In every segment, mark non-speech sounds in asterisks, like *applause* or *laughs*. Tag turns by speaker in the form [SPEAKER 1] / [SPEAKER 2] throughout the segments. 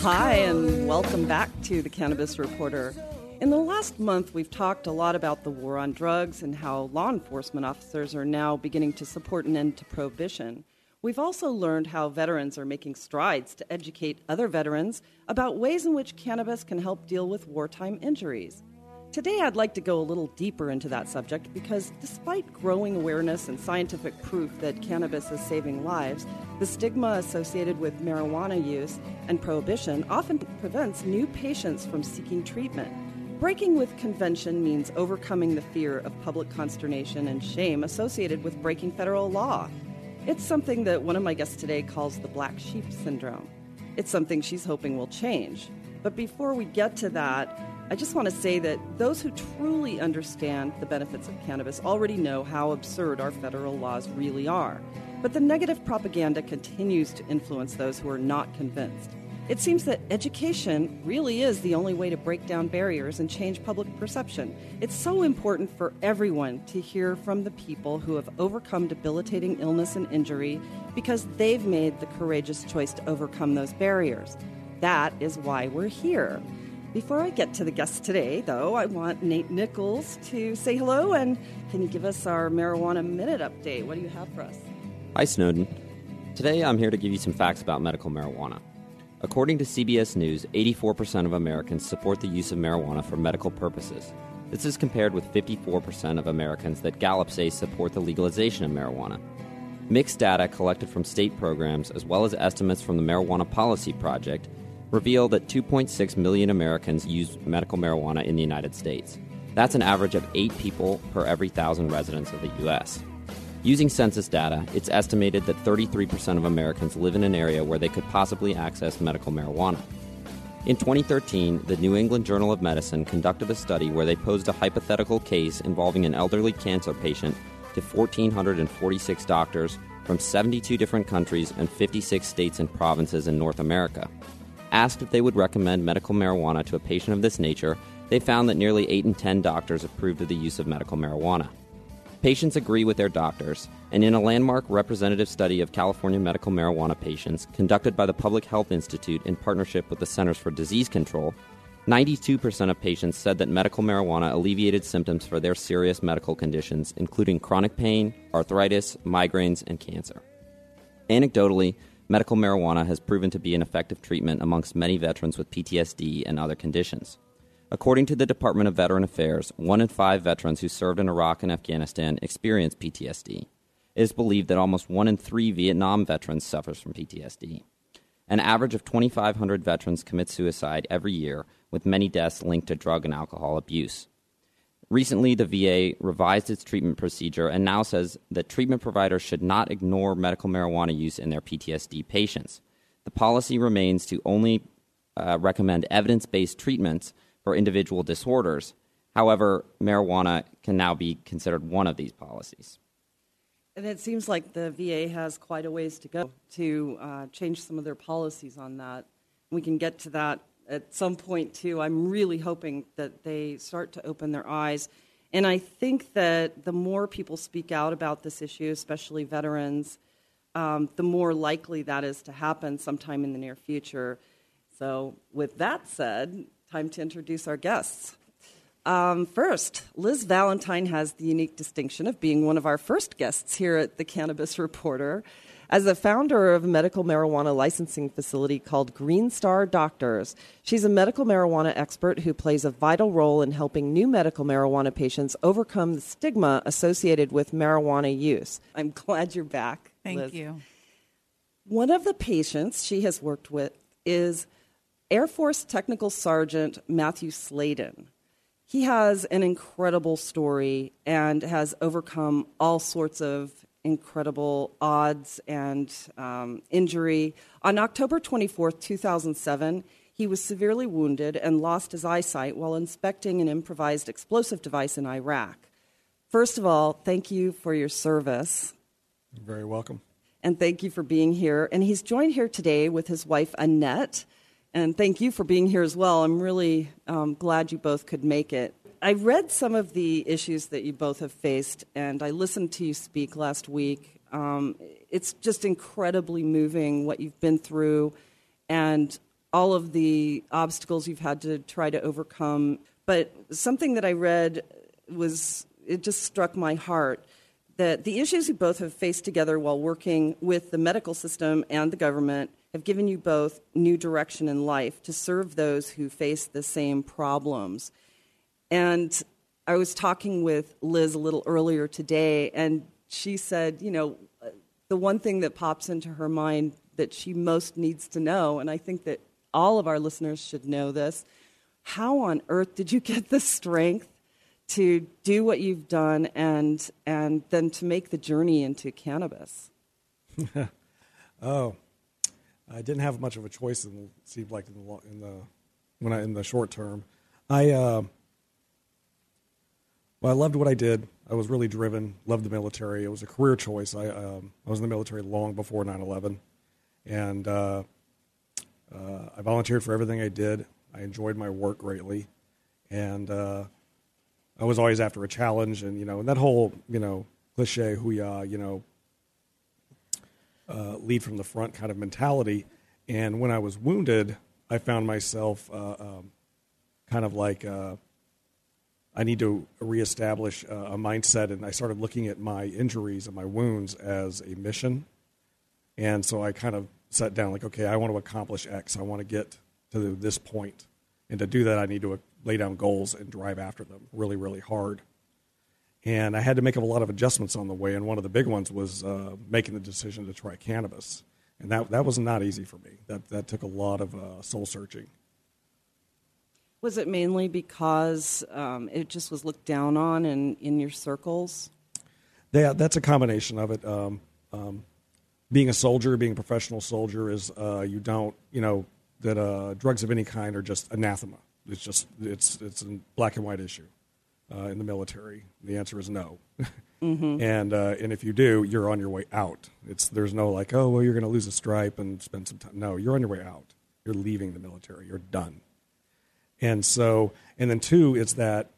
[SPEAKER 1] Hi, and welcome back to the Cannabis Reporter. In the last month, we've talked a lot about the war on drugs and how law enforcement officers are now beginning to support an end to prohibition. We've also learned how veterans are making strides to educate other veterans about ways in which cannabis can help deal with wartime injuries. Today, I'd like to go a little deeper into that subject because despite growing awareness and scientific proof that cannabis is saving lives, the stigma associated with marijuana use and prohibition often prevents new patients from seeking treatment. Breaking with convention means overcoming the fear of public consternation and shame associated with breaking federal law. It's something that one of my guests today calls the black sheep syndrome. It's something she's hoping will change. But before we get to that, I just want to say that those who truly understand the benefits of cannabis already know how absurd our federal laws really are. But the negative propaganda continues to influence those who are not convinced. It seems that education really is the only way to break down barriers and change public perception. It's so important for everyone to hear from the people who have overcome debilitating illness and injury because they've made the courageous choice to overcome those barriers. That is why we're here. Before I get to the guests today, though, I want Nate Nichols to say hello and can you give us our Marijuana Minute update? What do you have for us?
[SPEAKER 2] Hi, Snowden. Today I'm here to give you some facts about medical marijuana. According to CBS News, 84% of Americans support the use of marijuana for medical purposes. This is compared with 54% of Americans that Gallup says support the legalization of marijuana. Mixed data collected from state programs, as well as estimates from the Marijuana Policy Project, reveal that 2.6 million Americans use medical marijuana in the United States. That's an average of eight people per every thousand residents of the U.S. Using census data, it's estimated that 33% of Americans live in an area where they could possibly access medical marijuana. In 2013, the New England Journal of Medicine conducted a study where they posed a hypothetical case involving an elderly cancer patient to 1,446 doctors from 72 different countries and 56 states and provinces in North America. Asked if they would recommend medical marijuana to a patient of this nature, they found that nearly 8 in 10 doctors approved of the use of medical marijuana. Patients agree with their doctors, and in a landmark representative study of California medical marijuana patients conducted by the Public Health Institute in partnership with the Centers for Disease Control, 92% of patients said that medical marijuana alleviated symptoms for their serious medical conditions, including chronic pain, arthritis, migraines, and cancer. Anecdotally, medical marijuana has proven to be an effective treatment amongst many veterans with PTSD and other conditions. According to the Department of Veteran Affairs, one in five veterans who served in Iraq and Afghanistan experience PTSD. It is believed that almost one in three Vietnam veterans suffers from PTSD. An average of 2,500 veterans commit suicide every year, with many deaths linked to drug and alcohol abuse. Recently, the VA revised its treatment procedure and now says that treatment providers should not ignore medical marijuana use in their PTSD patients. The policy remains to only uh, recommend evidence based treatments for individual disorders. However, marijuana can now be considered one of these policies.
[SPEAKER 1] And it seems like the VA has quite a ways to go to uh, change some of their policies on that. We can get to that at some point too. I'm really hoping that they start to open their eyes. And I think that the more people speak out about this issue, especially veterans, um, the more likely that is to happen sometime in the near future. So, with that said, time to introduce our guests. Um, first, Liz Valentine has the unique distinction of being one of our first guests here at the Cannabis Reporter. As the founder of a medical marijuana licensing facility called Green Star Doctors, she's a medical marijuana expert who plays a vital role in helping new medical marijuana patients overcome the stigma associated with marijuana use. I'm glad you're back.
[SPEAKER 3] Thank
[SPEAKER 1] Liz.
[SPEAKER 3] you.
[SPEAKER 1] One of the patients she has worked with is Air Force Technical Sergeant Matthew Slaydon. He has an incredible story and has overcome all sorts of incredible odds and um, injury. On October 24th, 2007, he was severely wounded and lost his eyesight while inspecting an improvised explosive device in Iraq. First of all, thank you for your service.
[SPEAKER 3] You're very welcome.
[SPEAKER 1] And thank you for being here. And he's joined here today with his wife, Annette. And thank you for being here as well. I'm really um, glad you both could make it. I read some of the issues that you both have faced, and I listened to you speak last week. Um, it's just incredibly moving what you've been through and all of the obstacles you've had to try to overcome. But something that I read was, it just struck my heart that the issues you both have faced together while working with the medical system and the government have given you both new direction in life to serve those who face the same problems. And I was talking with Liz a little earlier today, and she said, you know, the one thing that pops into her mind that she most needs to know, and I think that all of our listeners should know this how on earth did you get the strength to do what you've done and and then to make the journey into cannabis? *laughs*
[SPEAKER 3] oh, I didn't have much of a choice. It seemed like in the in the when I in the short term, I uh, well, I loved what I did. I was really driven. Loved the military. It was a career choice. I um, I was in the military long before 9/11, and uh, uh, I volunteered for everything I did. I enjoyed my work greatly, and uh, I was always after a challenge, and you know, and that whole you know cliche "hooyah," you know, uh, lead from the front kind of mentality. And when I was wounded, I found myself uh, um, kind of like uh, I need to reestablish uh, a mindset, and I started looking at my injuries and my wounds as a mission. And so I kind of sat down, like, okay, I want to accomplish X. I want to get to this point, and to do that, I need to lay down goals and drive after them really, really hard. And I had to make a lot of adjustments on the way, and one of the big ones was uh, making the decision to try cannabis. And that, that was not easy for me. That, that took a lot of uh, soul searching.
[SPEAKER 1] Was it mainly because um, it just was looked down on in, in your circles?
[SPEAKER 3] Yeah, that's a combination of it. Um, um, being a soldier, being a professional soldier, is uh, you don't, you know, that uh, drugs of any kind are just anathema. It's just it's it's a black and white issue uh, in the military. The answer is no. *laughs* mm-hmm. And uh, and if you do, you're on your way out. It's there's no like oh well you're going to lose a stripe and spend some time. No, you're on your way out. You're leaving the military. You're done. And so and then two, it's that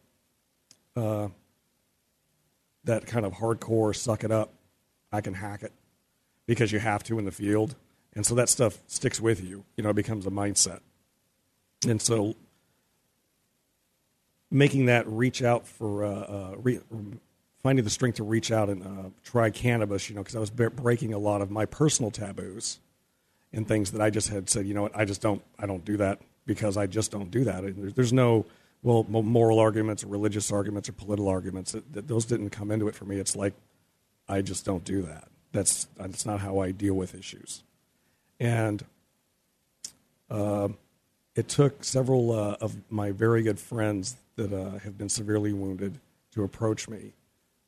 [SPEAKER 3] uh, that kind of hardcore suck it up. I can hack it because you have to in the field. And so that stuff sticks with you. You know, it becomes a mindset. And so making that reach out for uh, uh, re- finding the strength to reach out and uh, try cannabis, you know, because I was breaking a lot of my personal taboos and things that I just had said, you know what, I just don't, I don't do that because I just don't do that. There's, no, well, moral arguments or religious arguments or political arguments. Those didn't come into it for me. It's like I just don't do that. That's that's not how I deal with issues. And uh, it took several uh, of my very good friends that uh, have been severely wounded to approach me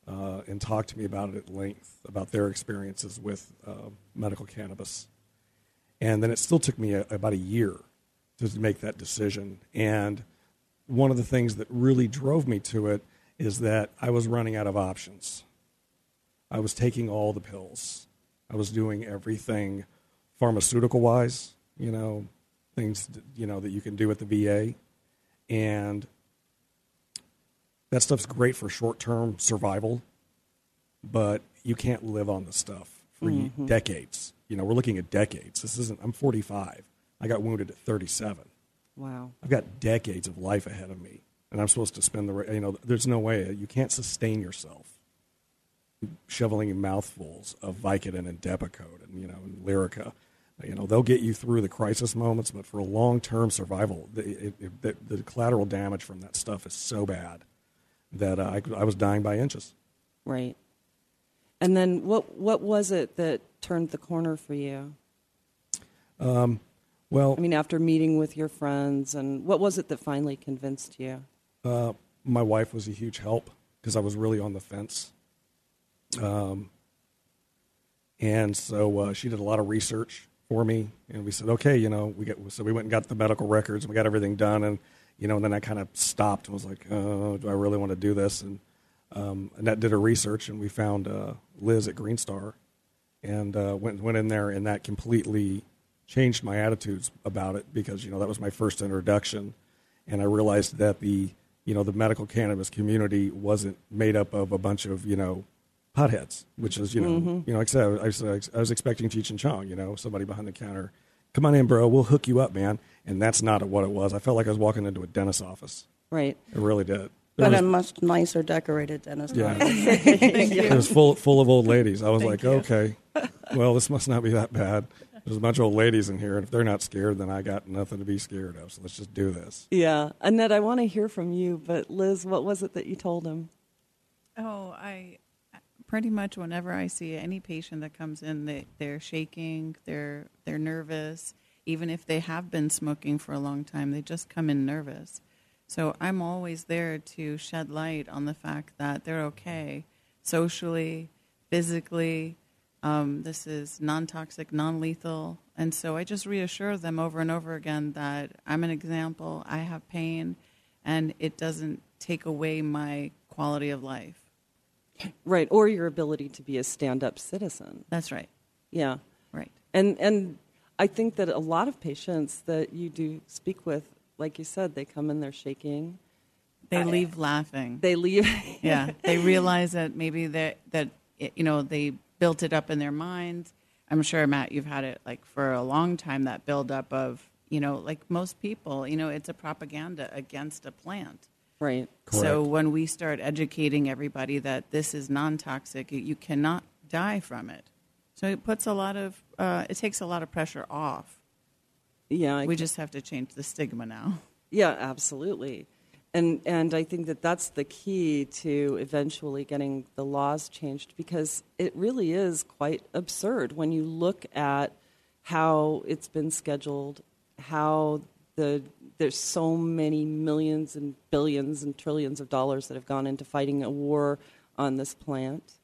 [SPEAKER 3] uh, and talk to me about it at length about their experiences with uh, medical cannabis. And then it still took me a, about a year to make that decision. And one of the things that really drove me to it is that I was running out of options. I was taking all the pills. I was doing everything pharmaceutical wise, you know, things you know that you can do at the VA. And that stuff's great for short-term survival, but you can't live on the stuff for mm-hmm. decades. You know, we're looking at decades. This isn't I'm 45. I got wounded at 37.
[SPEAKER 1] Wow.
[SPEAKER 3] I've got decades of life ahead of me, and I'm supposed to spend the you know. There's no way you can't sustain yourself shoveling mouthfuls of Vicodin and Depakote and you know and Lyrica. You know they'll get you through the crisis moments, but for a long-term survival, the, it, it, the, the, collateral damage from that stuff is so bad that uh, I, I was dying by inches.
[SPEAKER 1] Right. And then what what was it that turned the corner for you?
[SPEAKER 3] Um, well,
[SPEAKER 1] I mean, after meeting with your friends, and what was it that finally convinced you?
[SPEAKER 3] Uh, my wife was a huge help because I was really on the fence. Um, And so uh, she did a lot of research for me, and we said, okay, you know, we get so we went and got the medical records, and we got everything done, and you know, and then I kind of stopped and was like, uh, do I really want to do this? And um, Annette did her research, and we found uh, Liz at Green Star, and uh, went went in there, and that completely changed my attitudes about it because you know that was my first introduction, and I realized that the you know the medical cannabis community wasn't made up of a bunch of you know potheads, which is you know
[SPEAKER 1] Mm-hmm.
[SPEAKER 3] you know like I said I was, I was expecting Cheech and Chong, you know somebody behind the counter, come on in, bro, we'll hook you up, man, and that's not what it was. I felt like I was walking into a dentist's office.
[SPEAKER 1] Right.
[SPEAKER 3] It really did. There
[SPEAKER 4] But
[SPEAKER 3] was-
[SPEAKER 4] a much nicer decorated dentist.
[SPEAKER 3] yeah.
[SPEAKER 4] office. *laughs*
[SPEAKER 3] It was full full of old ladies. I was
[SPEAKER 4] Thank
[SPEAKER 3] like,
[SPEAKER 4] you.
[SPEAKER 3] okay, well, this must not be that bad. There's a bunch of old ladies in here, and if they're not scared, then I got nothing to be scared of. So let's just do this.
[SPEAKER 1] Yeah. Annette, I want to hear from you, but Liz, what was it that you told him?
[SPEAKER 5] Oh, I pretty much whenever I see any patient that comes in, they they're shaking, they're they're nervous. Even if they have been smoking for a long time, they just come in nervous. So I'm always there to shed light on the fact that they're okay socially, physically. Um, this is non toxic, non lethal. And so I just reassure them over and over again that I'm an example, I have pain, and it doesn't take away my quality of life.
[SPEAKER 1] Right. Or your ability to be a stand up citizen.
[SPEAKER 5] That's right.
[SPEAKER 1] Yeah.
[SPEAKER 5] Right.
[SPEAKER 1] And and I think that a lot of patients that you do speak with, like you said, they come in, they're shaking.
[SPEAKER 5] They leave laughing.
[SPEAKER 1] They leave.
[SPEAKER 5] yeah. They *laughs* realize that maybe that that you know they built it up in their minds. I'm sure Matt, you've had it like for a long time. That build up of you know, like most people, you know, it's a propaganda against a plant.
[SPEAKER 1] right.
[SPEAKER 5] So when we start educating everybody that this is non-toxic, you- you cannot die from it. So it puts a lot of uh, it takes a lot of pressure off.
[SPEAKER 1] Yeah. I
[SPEAKER 5] We just have to change the stigma now.
[SPEAKER 1] Yeah, absolutely. And and I think that that's the key to eventually getting the laws changed because it really is quite absurd when you look at how it's been scheduled, how the there's so many millions and billions and trillions of dollars that have gone into fighting a war on this plant.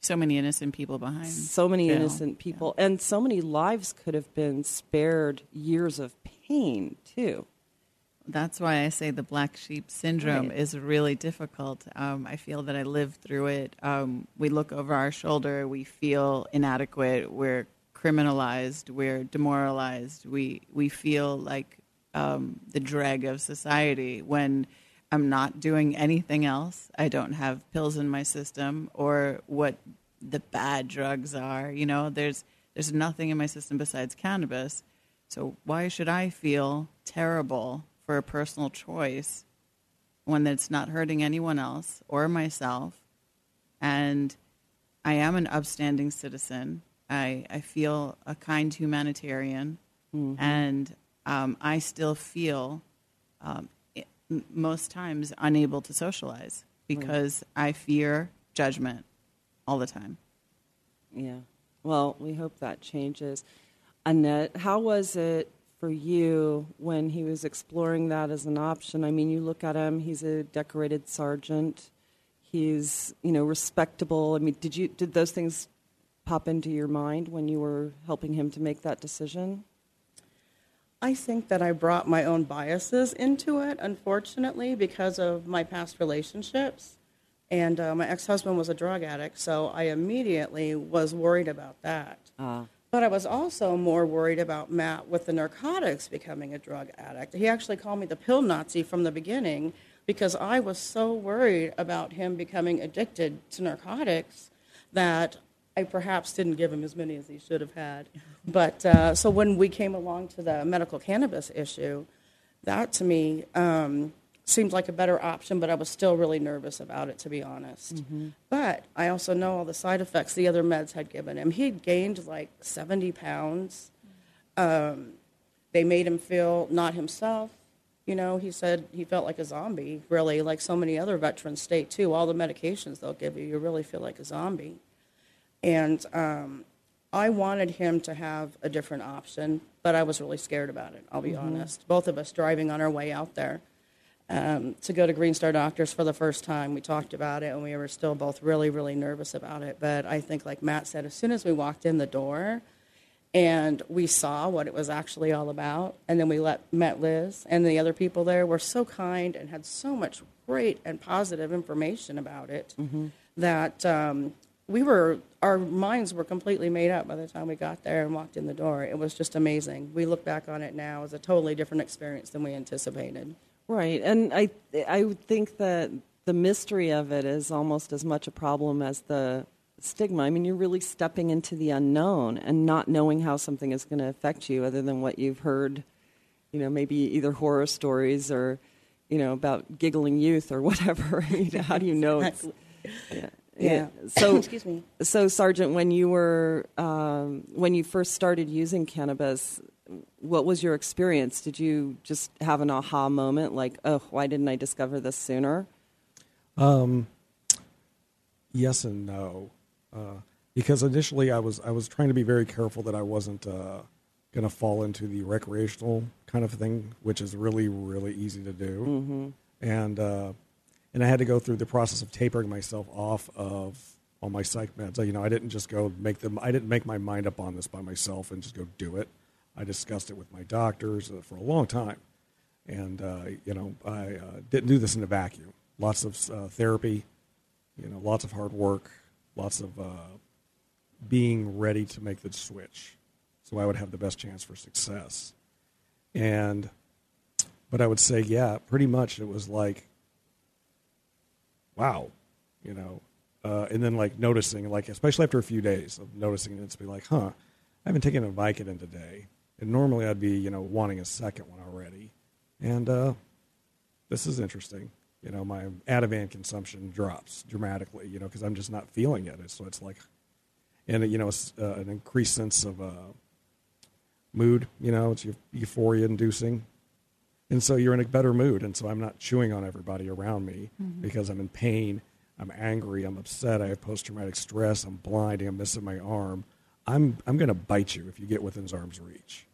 [SPEAKER 5] So many innocent people behind.
[SPEAKER 1] So many
[SPEAKER 5] jail.
[SPEAKER 1] innocent people and so many lives could have been spared years of pain too.
[SPEAKER 5] That's why I say the black sheep syndrome
[SPEAKER 1] Right.
[SPEAKER 5] is really difficult. Um, I feel that I lived through it. Um, we look over our shoulder, we feel inadequate, we're criminalized, we're demoralized, we, we feel like um, the dreg of society when I'm not doing anything else. I don't have pills in my system or what the bad drugs are. You know, there's, there's nothing in my system besides cannabis. So why should I feel terrible for a personal choice one that's not hurting anyone else or myself? And I am an upstanding citizen. I, I feel a kind humanitarian, and um, I still feel um, i- m- most times unable to socialize because I fear judgment all the time.
[SPEAKER 1] Yeah. Well, we hope that changes. Annette, how was it for you when he was exploring that as an option? I mean, you look at him, he's a decorated sergeant. He's, you know, respectable. I mean, did you did those things pop into your mind when you were helping him to make that decision?
[SPEAKER 4] I think that I brought my own biases into it, unfortunately, because of my past relationships. And uh, my ex husband was a drug addict, so I immediately was worried about that.
[SPEAKER 1] Ah.
[SPEAKER 4] But I was also more worried about Matt with the narcotics becoming a drug addict. He actually called me the pill Nazi from the beginning because I was so worried about him becoming addicted to narcotics that I perhaps didn't give him as many as he should have had. But uh, so when we came along to the medical cannabis issue, that to me um, seemed like a better option, but I was still really nervous about it, to be honest. But I also know all the side effects the other meds had given him. He'd gained like 70 pounds. Um, they made him feel not himself. You know, he said he felt like a zombie, really, like so many other veterans state too. All the medications they'll give you, you really feel like a zombie. And um, I wanted him to have a different option, but I was really scared about it, I'll be honest. Both of us driving on our way out there. Um, to go to Green Star Doctors for the first time. We talked about it, and we were still both really, really nervous about it. But I think, like Matt said, as soon as we walked in the door and we saw what it was actually all about, and then we let, met Liz and the other people there were so kind and had so much great and positive information about it that um, we were our minds were completely made up by the time we got there and walked in the door. It was just amazing. We look back on it now as a totally different experience than we anticipated.
[SPEAKER 1] Right, and I I would think that the mystery of it is almost as much a problem as the stigma. I mean, you're really stepping into the unknown and not knowing how something is going to affect you, other than what you've heard. You know, maybe either horror stories or you know about giggling youth or *laughs* whatever. you know, how do you know? It's, yeah.
[SPEAKER 4] Yeah.
[SPEAKER 1] So, *coughs*
[SPEAKER 4] Excuse me.
[SPEAKER 1] So, Sergeant, when you were um, when you first started using cannabis, what was your experience? Did you just have an aha moment, like, "Oh, why didn't I discover this sooner"?
[SPEAKER 3] Um, Yes and no, uh, because initially I was I was trying to be very careful that I wasn't uh, going to fall into the recreational kind of thing, which is really really easy to do, mm-hmm. and uh, and I had to go through the process of tapering myself off of all my psych meds. You know, I didn't just go make them. I didn't make my mind up on this by myself and just go do it. I discussed it with my doctors uh, for a long time, and uh, you know I uh, didn't do this in a vacuum. Lots of uh, therapy, you know, lots of hard work, lots of uh, being ready to make the switch, so I would have the best chance for success. And, but I would say, yeah, pretty much it was like, wow, you know, uh, and then like noticing, like especially after a few days of noticing it, it's be like, huh, I haven't taken a Vicodin today, and normally I'd be, you know, wanting a second one already, and uh, this is interesting. You know, my Ativan consumption drops dramatically, you know, because I'm just not feeling it. So it's like, and you know, it's, uh, an increased sense of uh, mood. You know, it's euphoria inducing, and so you're in a better mood. And so I'm not chewing on everybody around me mm-hmm. because I'm in pain. I'm angry. I'm upset. I have post traumatic stress. I'm blind. I'm missing my arm. I'm I'm going to bite you if you get within arm's reach,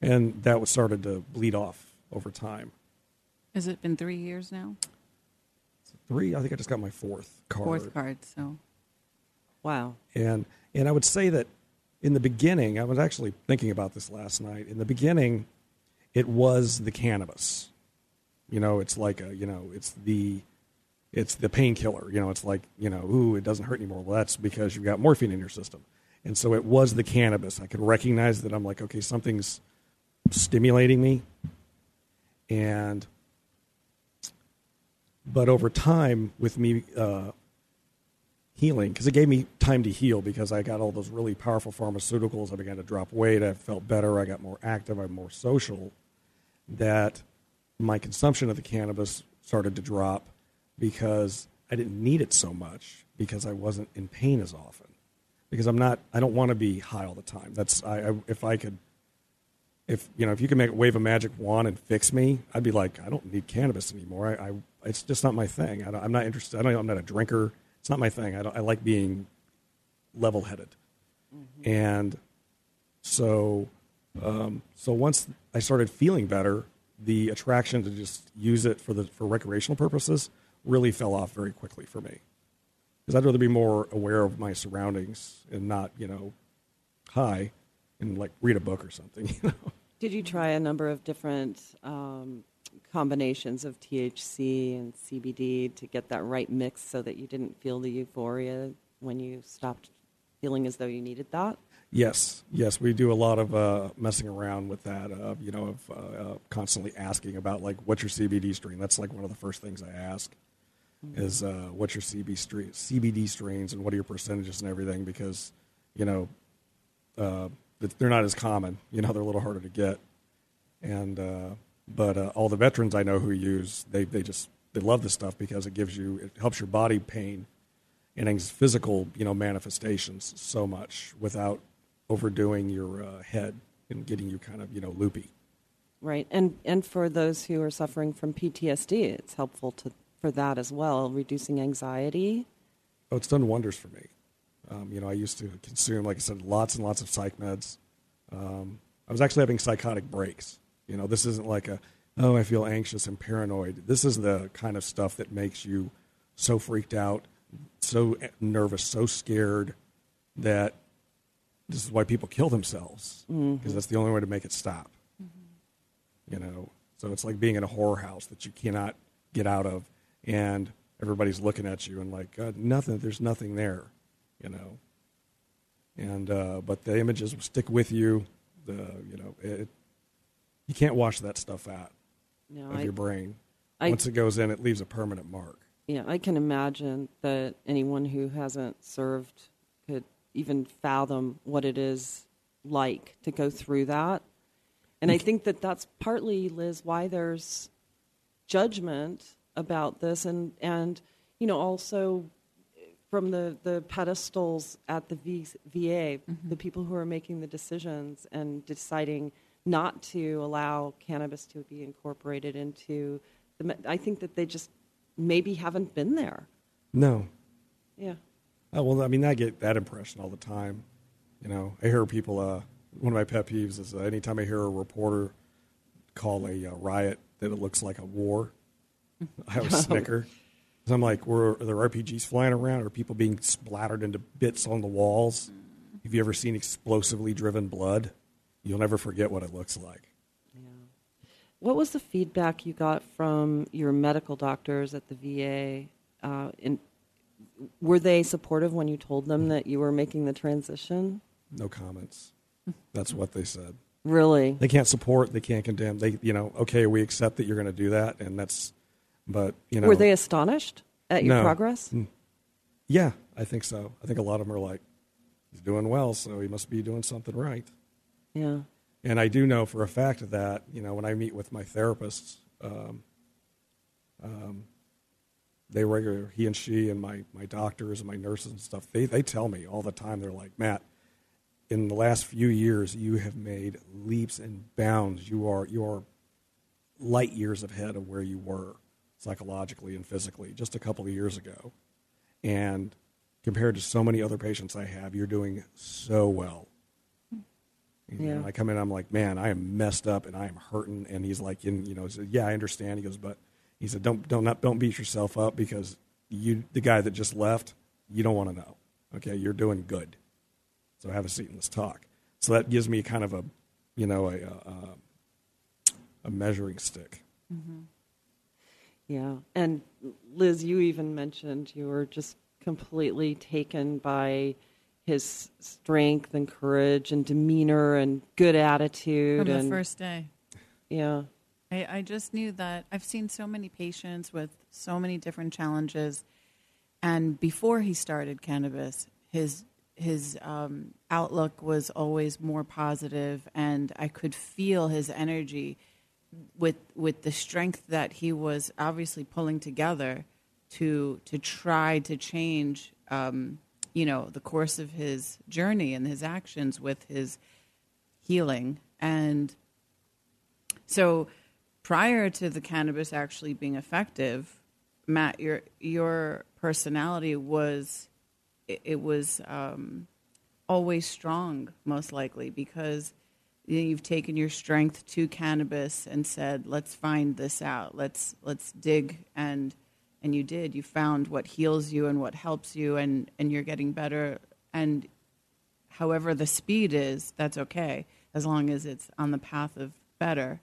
[SPEAKER 3] and that was started to bleed off over time.
[SPEAKER 5] Has it been three years now?
[SPEAKER 3] Three. I think I just got my fourth card.
[SPEAKER 5] Fourth card. So
[SPEAKER 1] Wow.
[SPEAKER 3] And and I would say that in the beginning, I was actually thinking about this last night. In the beginning, it was the cannabis. You know, it's like a you know, it's the it's the painkiller. You know, it's like you know, ooh, it doesn't hurt anymore. Well, that's because you've got morphine in your system. And so it was the cannabis. I could recognize that I'm like, okay, something's stimulating me. And but over time, with me uh, healing because it gave me time to heal because I got all those really powerful pharmaceuticals. I began to drop weight. I felt better. I got more active. I'm more social. That my consumption of the cannabis started to drop because I didn't need it so much because I wasn't in pain as often. Because I'm not. I don't want to be high all the time. That's I, I if I could. If you know, if you could make a wave a magic wand and fix me, I'd be like, I don't need cannabis anymore. I, I it's just not my thing. I don't, I'm not interested. I don't, I'm not a drinker. It's not my thing. I, don't, I like being level headed. Mm-hmm. And so, um, so once I started feeling better, the attraction to just use it for the for recreational purposes really fell off very quickly for me. Because I'd rather be more aware of my surroundings and not, you know, high and like read a book or something. *laughs* You know.
[SPEAKER 1] Did you try a number of different um, combinations of THC and CBD to get that right mix so that you didn't feel the euphoria when you stopped feeling as though you needed that?
[SPEAKER 3] Yes, yes, we do a lot of uh, messing around with that. Uh, you know, of uh, constantly asking about like what's your CBD strain. That's like one of the first things I ask is uh, what's your CB CBD strains and what are your percentages and everything because you know uh, they're not as common. You know, they're a little harder to get. And uh, but uh, all the veterans I know who use they they just they love this stuff because it gives you it helps your body pain and physical you know manifestations so much without overdoing your uh, head and getting you kind of you know loopy.
[SPEAKER 1] Right, and and for those who are suffering from PTSD, it's helpful to for that as well, reducing anxiety.
[SPEAKER 3] Oh, it's done wonders for me. Um, you know, I used to consume, like I said, lots and lots of psych meds. Um, I was actually having psychotic breaks. You know, this isn't like a, oh, I feel anxious and paranoid. This is the kind of stuff that makes you so freaked out, so nervous, so scared that this is why people kill themselves because mm-hmm. that's the only way to make it stop. Mm-hmm. You know, so it's like being in a horror house that you cannot get out of, and everybody's looking at you and like, God, nothing. There's nothing there. You know, and uh, but the images will stick with you. The you know it, you can't wash that stuff out no, of I, your brain. I, Once it goes in, it leaves a permanent mark.
[SPEAKER 1] Yeah, I can imagine that anyone who hasn't served could even fathom what it is like to go through that. And I think that that's partly, Liz, why there's judgment about this, and and you know also from the, the pedestals at the v, VA, mm-hmm. the people who are making the decisions and deciding not to allow cannabis to be incorporated into the. I think that they just maybe haven't been there.
[SPEAKER 3] No.
[SPEAKER 1] Yeah.
[SPEAKER 3] Oh, well, I mean, I get that impression all the time. You know, I hear people. Uh, one of my pet peeves is uh, anytime I hear a reporter call a uh, riot that it looks like a war, I always *laughs* snicker. So I'm like, were are there RPGs flying around? Are people being splattered into bits on the walls? Have you ever seen explosively driven blood? You'll never forget what it looks like. Yeah.
[SPEAKER 1] What was the feedback you got from your medical doctors at the VA? Uh, in, were they supportive when you told them that you were making the transition?
[SPEAKER 3] No comments. That's what they said.
[SPEAKER 1] Really?
[SPEAKER 3] They can't support. They can't condemn. They, you know, okay, we accept that you're going to do that, and that's but you know,
[SPEAKER 1] were they astonished at your
[SPEAKER 3] no.
[SPEAKER 1] progress? Mm.
[SPEAKER 3] Yeah, I think so. I think a lot of them are like, he's doing well, so he must be doing something right.
[SPEAKER 1] Yeah.
[SPEAKER 3] And I do know for a fact that you know when I meet with my therapists, um, um, they regular he and she and my my doctors and my nurses and stuff. They they tell me all the time. They're like, Matt, in the last few years, you have made leaps and bounds. You are you are light years ahead of where you were psychologically and physically just a couple of years ago. And compared to so many other patients I have, you're doing so well. You know, I come in, I'm like, man, I am messed up and I am hurting. And he's like, in, you know, yeah, I understand. He goes, but he said, don't, don't, not, don't beat yourself up because you, the guy that just left, you don't want to know. Okay, you're doing good. So have a seat and let's talk. So that gives me kind of a, you know, a, a, a measuring stick.
[SPEAKER 1] Mm-hmm. Yeah. And Liz, you even mentioned you were just completely taken by his strength and courage and demeanor and good attitude.
[SPEAKER 5] From
[SPEAKER 1] and,
[SPEAKER 5] the first day.
[SPEAKER 1] Yeah.
[SPEAKER 5] I, I just knew that I've seen so many patients with so many different challenges. And before he started cannabis, his his um, outlook was always more positive, and I could feel his energy with with the strength that he was obviously pulling together to to try to change um, you know the course of his journey and his actions with his healing and so prior to the cannabis actually being effective matt your your personality was it, it was um, always strong most likely because you've taken your strength to cannabis and said, "Let's find this out. Let's let's dig." And and you did. You found what heals you and what helps you, and and you're getting better. And however the speed is, that's okay as long as it's on the path of better.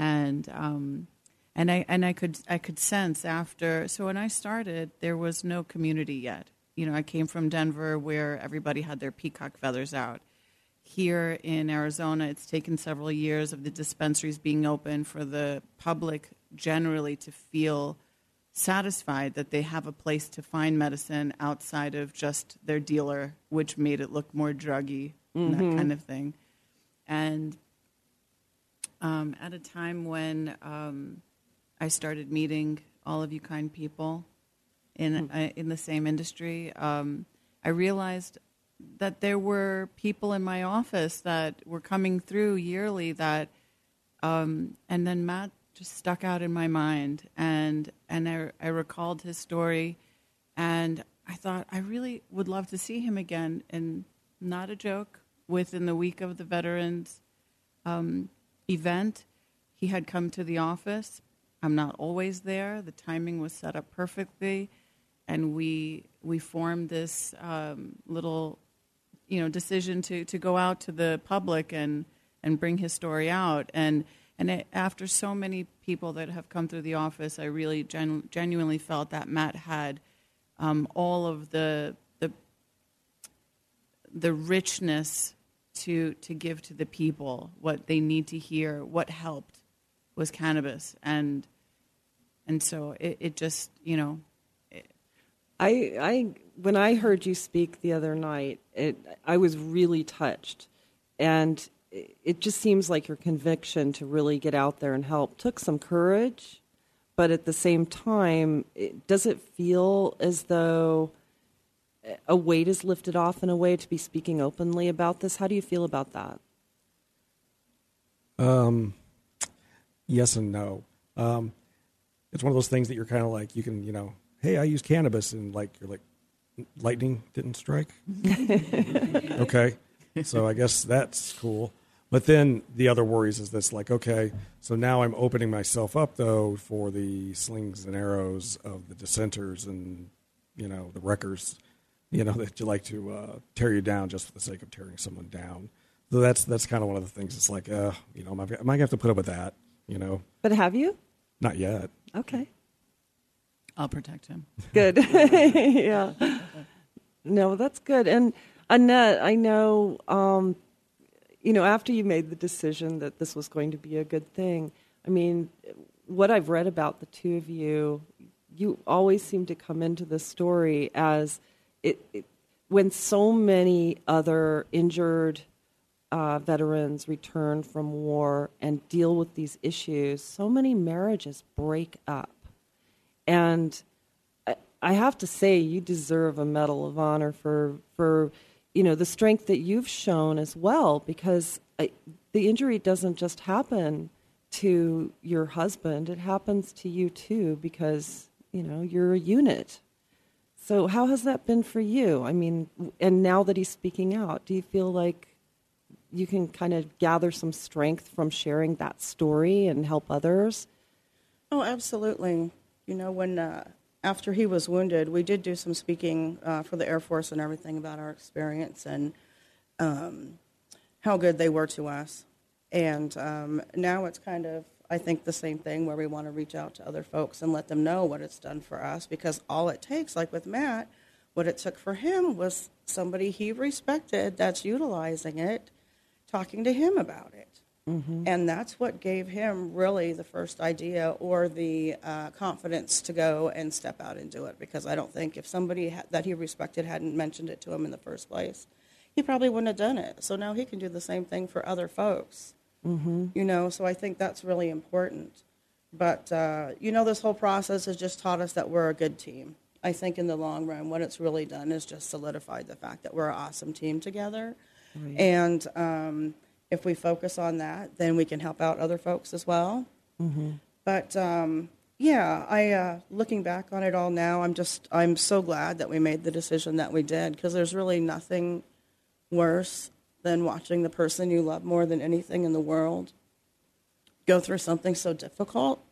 [SPEAKER 5] And um, and I and I could I could sense after. So when I started, there was no community yet. You know, I came from Denver where everybody had their peacock feathers out here in Arizona, it's taken several years of the dispensaries being open for the public generally to feel satisfied that they have a place to find medicine outside of just their dealer, which made it look more druggy mm-hmm. and that kind of thing. And um, at a time when um, I started meeting all of you kind people in mm-hmm. uh, in the same industry, um, I realized that there were people in my office that were coming through yearly that, um, and then Matt just stuck out in my mind, and and I, I recalled his story, and I thought I really would love to see him again, and not a joke. Within the week of the veterans um, event, he had come to the office. I'm not always there. The timing was set up perfectly, and we we formed this um, little, you know, decision to to go out to the public and and bring his story out. And and it, after so many people that have come through the office, I really genu- genuinely felt that Matt had um, all of the the the richness to to give to the people what they need to hear, what helped was cannabis, and and so it, it just you know.
[SPEAKER 1] I, I, when I heard you speak the other night, it, I was really touched, and it, it just seems like your conviction to really get out there and help took some courage, but at the same time, it, does it feel as though a weight is lifted off in a way to be speaking openly about this? How do you feel about that?
[SPEAKER 3] Um, yes and no. Um, it's one of those things that you're kind of like you can you know, hey, I use cannabis, and like you're like, lightning didn't strike. *laughs* okay, so I guess that's cool. But then the other worries is this like, okay, so now I'm opening myself up though for the slings and arrows of the dissenters and you know the wreckers, you know *laughs* that you like to uh, tear you down just for the sake of tearing someone down. So that's that's kind of one of the things. It's like, uh, you know, am I, am I gonna have to put up with that? You know,
[SPEAKER 1] But have you?
[SPEAKER 3] not yet.
[SPEAKER 1] Okay.
[SPEAKER 5] I'll protect him. *laughs*
[SPEAKER 1] Good. *laughs* yeah. No, that's good. And Annette, I know, um, you know, after you made the decision that this was going to be a good thing, I mean, what I've read about the two of you, you always seem to come into the story as it, it when so many other injured uh, veterans return from war and deal with these issues, so many marriages break up. And I- I have to say, you deserve a Medal of Honor for for you know the strength that you've shown as well, because I, the injury doesn't just happen to your husband; it happens to you too, because you know you're a unit. So, how has that been for you? I mean, and now that he's speaking out, do you feel like you can kind of gather some strength from sharing that story and help others?
[SPEAKER 4] Oh, absolutely. You know, when uh, after he was wounded, we did do some speaking uh, for the Air Force and everything about our experience and um, how good they were to us. And um, now it's kind of, I think, the same thing where we want to reach out to other folks and let them know what it's done for us because all it takes, like with Matt, what it took for him was somebody he respected that's utilizing it, talking to him about it. And that's what gave him really the first idea or the uh, confidence to go and step out and do it. Because I don't think if somebody ha- that he respected hadn't mentioned it to him in the first place, he probably wouldn't have done it. So now he can do the same thing for other folks. Mm-hmm. You know, so I think that's really important. But, uh, you know, this whole process has just taught us that we're a good team. I think in the long run, what it's really done is just solidified the fact that we're an awesome team together. And um, if we focus on that, then we can help out other folks as well. But um, yeah, I uh, looking back on it all now, I'm just I'm so glad that we made the decision that we did because there's really nothing worse than watching the person you love more than anything in the world go through something so difficult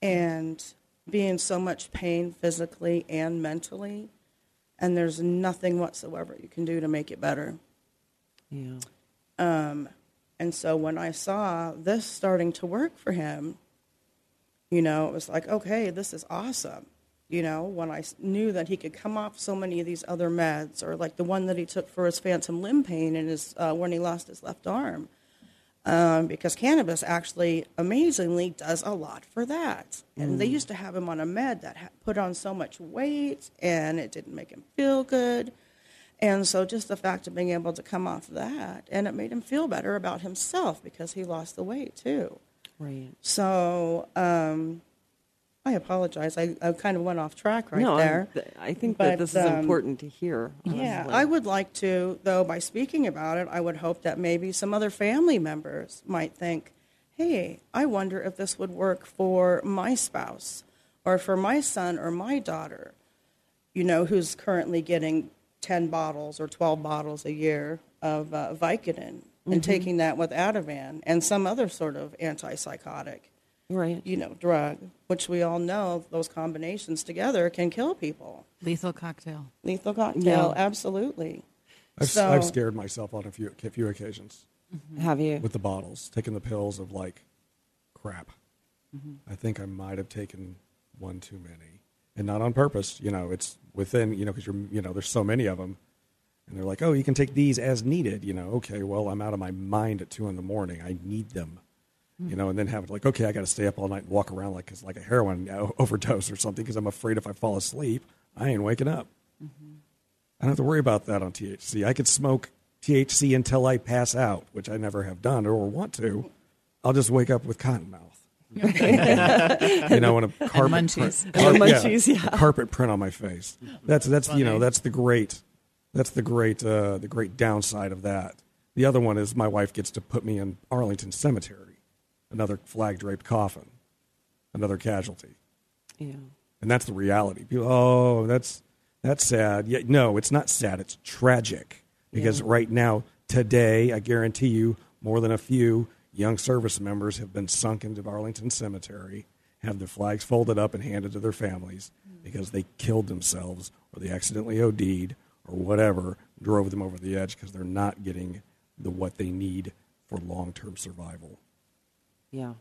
[SPEAKER 4] and be in so much pain physically and mentally, and there's nothing whatsoever you can do to make it better.
[SPEAKER 1] Yeah.
[SPEAKER 4] Um, and so when I saw this starting to work for him, you know, it was like, okay, this is awesome. You know, when I knew that he could come off so many of these other meds, or like the one that he took for his phantom limb pain and his uh, when he lost his left arm, um, because cannabis actually amazingly does a lot for that. And they used to have him on a med that ha- put on so much weight and it didn't make him feel good. And so just the fact of being able to come off that, and it made him feel better about himself because he lost the weight too.
[SPEAKER 1] Right.
[SPEAKER 4] So um, I apologize. I, I kind of went off track right
[SPEAKER 1] no,
[SPEAKER 4] there.
[SPEAKER 1] I, I think
[SPEAKER 4] But,
[SPEAKER 1] that this is
[SPEAKER 4] um,
[SPEAKER 1] important to hear.
[SPEAKER 4] Yeah. I would like to, though, by speaking about it, I would hope that maybe some other family members might think, hey, I wonder if this would work for my spouse or for my son or my daughter, you know, who's currently getting 10 bottles or 12 bottles a year of uh, Vicodin. and taking that with Ativan and some other sort of antipsychotic,
[SPEAKER 1] Right.
[SPEAKER 4] you know, drug, which we all know those combinations together can kill people.
[SPEAKER 5] Lethal cocktail.
[SPEAKER 4] Lethal cocktail,
[SPEAKER 1] Yeah.
[SPEAKER 4] absolutely.
[SPEAKER 3] I've,
[SPEAKER 4] So-
[SPEAKER 3] I've scared myself on a few a few occasions mm-hmm.
[SPEAKER 1] Have you?
[SPEAKER 3] with the bottles, taking the pills of like crap. Mm-hmm. I think I might have taken one too many, and not on purpose. You know, it's within you know because you're you know there's so many of them, and they're like, oh, you can take these as needed. You know, okay, well, I'm out of my mind at two in the morning. I need them. Mm-hmm. You know, and then have it like, okay, I got to stay up all night and walk around like it's like a heroin *laughs* overdose or something because I'm afraid if I fall asleep, I ain't waking up. Mm-hmm. I don't have to worry about that on THC. I could smoke THC until I pass out, which I never have done or want to. I'll just wake up with cotton mouth. *laughs* you know, and a carpet
[SPEAKER 5] munchies.
[SPEAKER 3] print,
[SPEAKER 1] And
[SPEAKER 3] carpet-
[SPEAKER 1] munchies, yeah.
[SPEAKER 3] a carpet print on my face. Mm-hmm. That's that's you know that's the great that's the great uh, the great downside of that. The other one is my wife gets to put me in Arlington Cemetery, another flag draped coffin, another casualty
[SPEAKER 1] Yeah.
[SPEAKER 3] and that's the reality. People, oh, that's that's sad. Yeah, no, it's not sad. It's tragic because right now, today, I guarantee you, more than a few young service members have been sunk into Arlington Cemetery, have their flags folded up and handed to their families mm. because they killed themselves or they accidentally OD'd or whatever, drove them over the edge because they're not getting the what they need for long-term survival.
[SPEAKER 1] Yeah.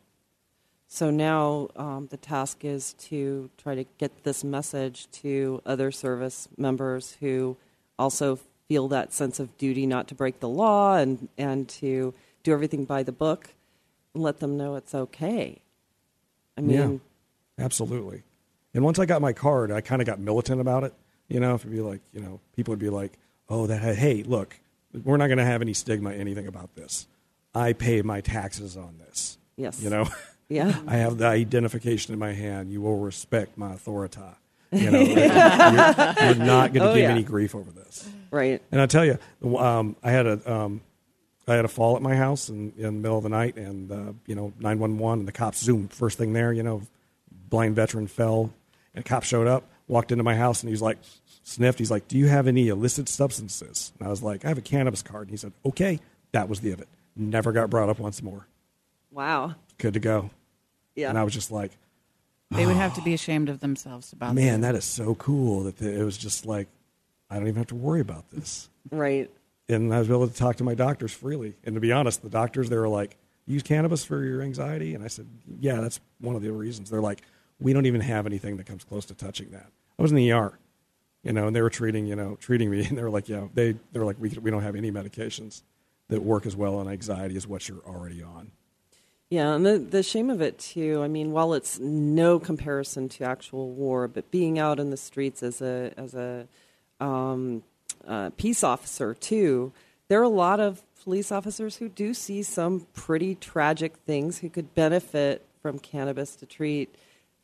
[SPEAKER 1] So now um, the task is to try to get this message to other service members who also feel that sense of duty not to break the law and, and to do everything by the book and let them know it's okay. I mean, yeah,
[SPEAKER 3] Absolutely. And once I got my card, I kind of got militant about it. You know, if it'd be like, you know, people would be like, oh, that, hey, look, we're not going to have any stigma, anything about this. I pay my taxes on this.
[SPEAKER 1] Yes.
[SPEAKER 3] You know,
[SPEAKER 1] Yeah. *laughs*
[SPEAKER 3] I have the identification in my hand. You will respect my authority. You know, *laughs* you're, you're not going to
[SPEAKER 1] Oh,
[SPEAKER 3] give
[SPEAKER 1] yeah.
[SPEAKER 3] any grief over this.
[SPEAKER 1] Right.
[SPEAKER 3] And I tell you, um, I had a um, I had a fall at my house in, in the middle of the night, and uh, you know, nine one one, and the cops zoomed first thing there. You know, blind veteran fell, and a cop showed up, walked into my house, and he's like, sniffed. He's like, "Do you have any illicit substances?" And I was like, "I have a cannabis card." And he said, "Okay." That was the of it. Never got brought up once more.
[SPEAKER 1] Wow.
[SPEAKER 3] Good to go.
[SPEAKER 1] Yeah.
[SPEAKER 3] And I was just like,
[SPEAKER 5] They would have to be ashamed of themselves about
[SPEAKER 3] man,
[SPEAKER 5] that.
[SPEAKER 3] that is so cool that the, it was just like, I don't even have to worry about this.
[SPEAKER 1] right.
[SPEAKER 3] and I was able to talk to my doctors freely. And to be honest, the doctors they were like, "Use cannabis for your anxiety," and I said, "Yeah, that's one of the reasons." They're like, "We don't even have anything that comes close to touching that." I was in the ER, you know, and they were treating, you know, treating me, *laughs* and they were like, "Yeah, they they were like, we we don't have any medications that work as well on anxiety as what you're already on."
[SPEAKER 1] Yeah, and the the shame of it too. I mean, while it's no comparison to actual war, but being out in the streets as a as a um, uh, peace officer too, there are a lot of police officers who do see some pretty tragic things who could benefit from cannabis to treat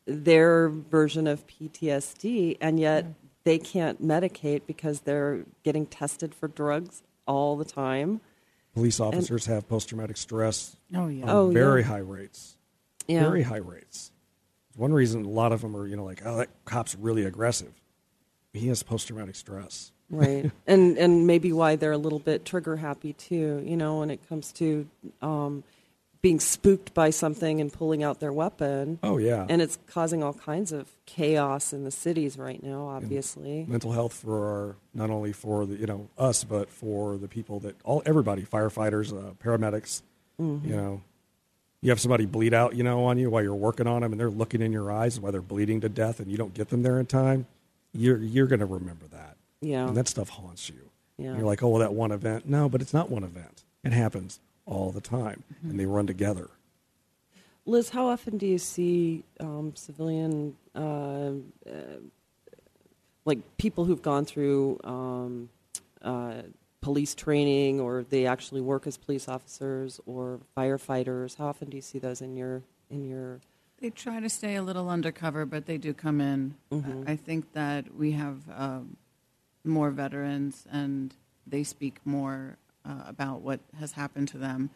[SPEAKER 1] their version of PTSD, and yet they can't medicate because they're getting tested for drugs all the time.
[SPEAKER 3] Police officers have post traumatic stress
[SPEAKER 5] Oh yeah.
[SPEAKER 3] on
[SPEAKER 1] Oh, yeah.
[SPEAKER 3] very high rates.
[SPEAKER 1] Yeah.
[SPEAKER 3] Very high rates. One reason a lot of them are, you know, like, oh, that cop's really aggressive. He has post traumatic stress.
[SPEAKER 1] right *laughs* and and maybe why they're a little bit trigger happy too you know when it comes to um, being spooked by something and pulling out their weapon
[SPEAKER 3] Oh, yeah.
[SPEAKER 1] and it's causing all kinds of chaos in the cities right now obviously
[SPEAKER 3] mental health for our, not only for the, you know us, but for the people that all everybody, firefighters, uh, paramedics. You know, you have somebody bleed out, you know, on you while you're working on them, and they're looking in your eyes while they're bleeding to death, and you don't get them there in time. You're you're going to remember that,
[SPEAKER 1] yeah
[SPEAKER 3] and that stuff haunts you.
[SPEAKER 1] Yeah.
[SPEAKER 3] And you're like, oh, well, that one event. No, but it's not one event. It happens all the time, and they run together.
[SPEAKER 1] liz how often do you see um, civilian uh, uh, like people who've gone through um, uh, police training or they actually work as police officers or firefighters how often do you see those in your in your
[SPEAKER 5] They try to stay a little undercover, but they do come in. I I think that we have um, more veterans, and they speak more uh, about what has happened to them.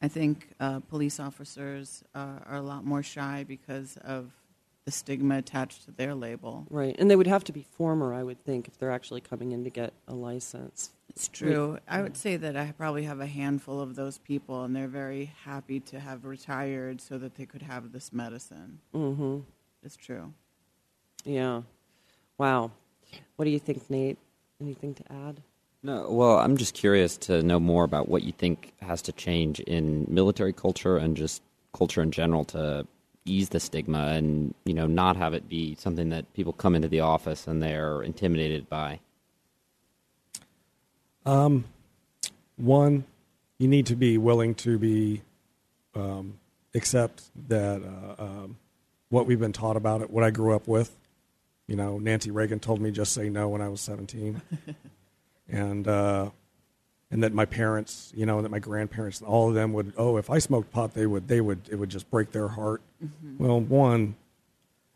[SPEAKER 5] I think uh, police officers uh, are a lot more shy because of the stigma attached to their label.
[SPEAKER 1] Right, and they would have to be former, I would think, if they're actually coming in to get a license.
[SPEAKER 5] It's true. I would say that I probably have a handful of those people, and they're very happy to have retired so that they could have this medicine.
[SPEAKER 1] Mm-hmm.
[SPEAKER 5] It's true.
[SPEAKER 1] Yeah. Wow. What do you think, Nate? Anything to add?
[SPEAKER 2] No, well, I'm just curious to know more about what you think has to change in military culture and just culture in general to ease the stigma and you know not have it be something that people come into the office and they're intimidated by.
[SPEAKER 3] Um, one, you need to be willing to be um, accept that uh, um, what we've been taught about it, what I grew up with. You know, Nancy Reagan told me just say no when I was 17, *laughs* and uh, and that my parents, you know, that my grandparents, all of them would, oh, if I smoked pot, they would, they would, it would just break their heart. Well, one,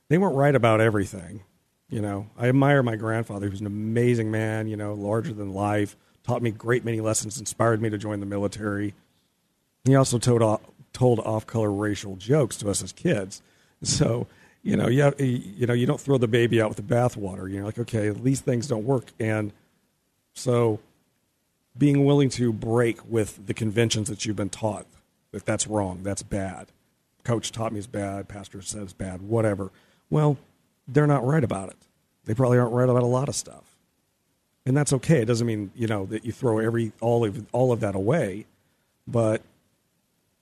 [SPEAKER 3] they weren't right about everything. You know, I admire my grandfather, who's an amazing man. You know, larger than life, taught me great many lessons, inspired me to join the military. He also told off, told off-color racial jokes to us as kids. So, you know, you, you know, you don't throw the baby out with the bathwater. You're like, okay, these things don't work, and so being willing to break with the conventions that you've been taught that that's wrong, that's bad. Coach taught me it's bad, pastor it's bad, whatever. Well, they're not right about it. They probably aren't right about a lot of stuff. And that's okay. It doesn't mean, you know, that you throw every all of all of that away, but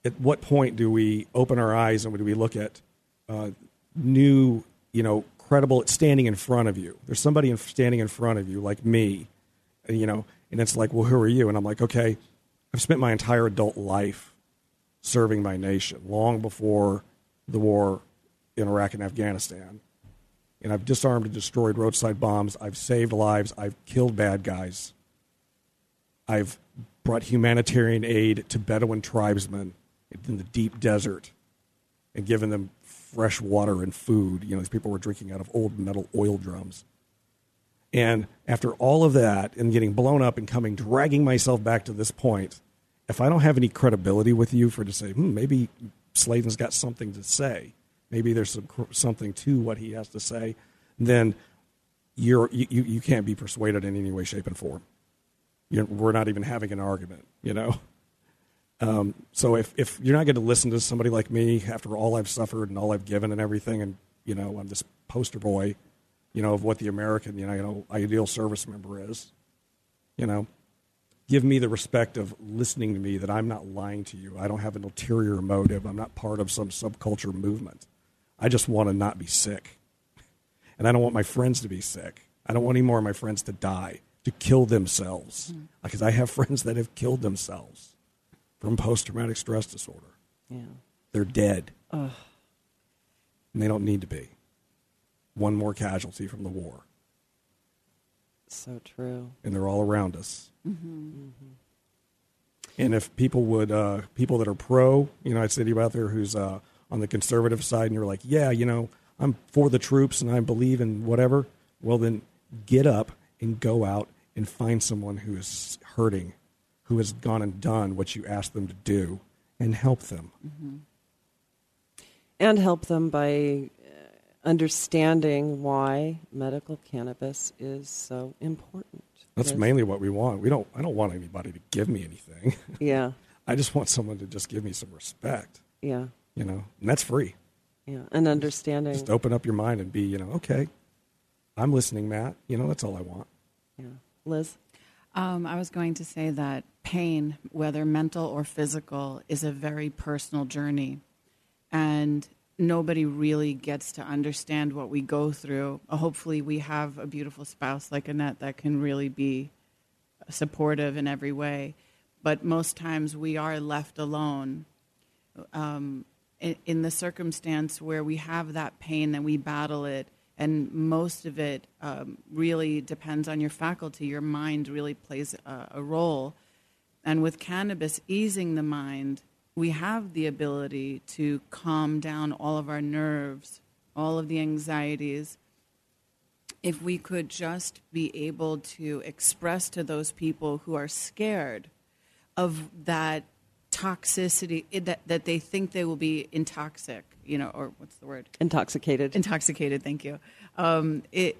[SPEAKER 3] at what point do we open our eyes and do we look at uh, new, you know, credible standing in front of you? There's somebody standing in front of you, like me, you know, and it's like, well, who are you? And I'm like, okay, I've spent my entire adult life serving my nation, long before the war in Iraq and Afghanistan. And I've disarmed and destroyed roadside bombs. I've saved lives. I've killed bad guys. I've brought humanitarian aid to Bedouin tribesmen in the deep desert and given them fresh water and food. You know, these people were drinking out of old metal oil drums. And after all of that and getting blown up and coming, dragging myself back to this point, if I don't have any credibility with you for to say, hmm, maybe Slaydon's got something to say, maybe there's some, something to what he has to say, then you're, you, you can't be persuaded in any way, shape, and form. You're, we're not even having an argument, you know? Um, so if, if you're not going to listen to somebody like me after all I've suffered and all I've given and everything, and, you know, I'm this poster boy you know, of what the American, you know, ideal service member is. You know, give me the respect of listening to me that I'm not lying to you. I don't have an ulterior motive. I'm not part of some subculture movement. I just want to not be sick. And I don't want my friends to be sick. I don't want any more of my friends to die, to kill themselves. Mm. Because I have friends that have killed themselves from post traumatic stress disorder.
[SPEAKER 1] Yeah.
[SPEAKER 3] They're dead.
[SPEAKER 1] Ugh.
[SPEAKER 3] And they don't need to be one more casualty from the war.
[SPEAKER 1] So true.
[SPEAKER 3] And they're all around us.
[SPEAKER 1] Mm-hmm. Mm-hmm.
[SPEAKER 3] And if people would, uh, people that are pro, you know, I'd say to you out there who's uh, on the conservative side, and you're like, yeah, you know, I'm for the troops and I believe in whatever. Well, then get up and go out and find someone who is hurting, who has gone and done what you asked them to do, and help them.
[SPEAKER 1] Mm-hmm. And help them by understanding why medical cannabis is so important.
[SPEAKER 3] That's yes. mainly what we want. We don't. I don't want anybody to give me anything. *laughs*
[SPEAKER 1] Yeah.
[SPEAKER 3] I just want someone to just give me some respect.
[SPEAKER 1] Yeah.
[SPEAKER 3] You know, and that's free.
[SPEAKER 1] Yeah, and understanding.
[SPEAKER 3] Just open up your mind and be, you know, okay, I'm listening, Matt. You know, that's all I want.
[SPEAKER 1] Yeah, Liz.
[SPEAKER 5] Um, I was going to say that pain, whether mental or physical, is a very personal journey, and nobody really gets to understand what we go through. Hopefully, we have a beautiful spouse like Annette that can really be supportive in every way. But most times, we are left alone um, in, in, the circumstance where we have that pain and we battle it. And most of it um, really depends on your faculty. Your mind really plays a, a role. And with cannabis, easing the mind we have the ability to calm down all of our nerves, all of the anxieties. If we could just be able to express to those people who are scared of that toxicity eh, that, that they think they will be intoxic, you know, or what's the word?
[SPEAKER 1] Intoxicated.
[SPEAKER 5] Intoxicated, thank you. Um, it,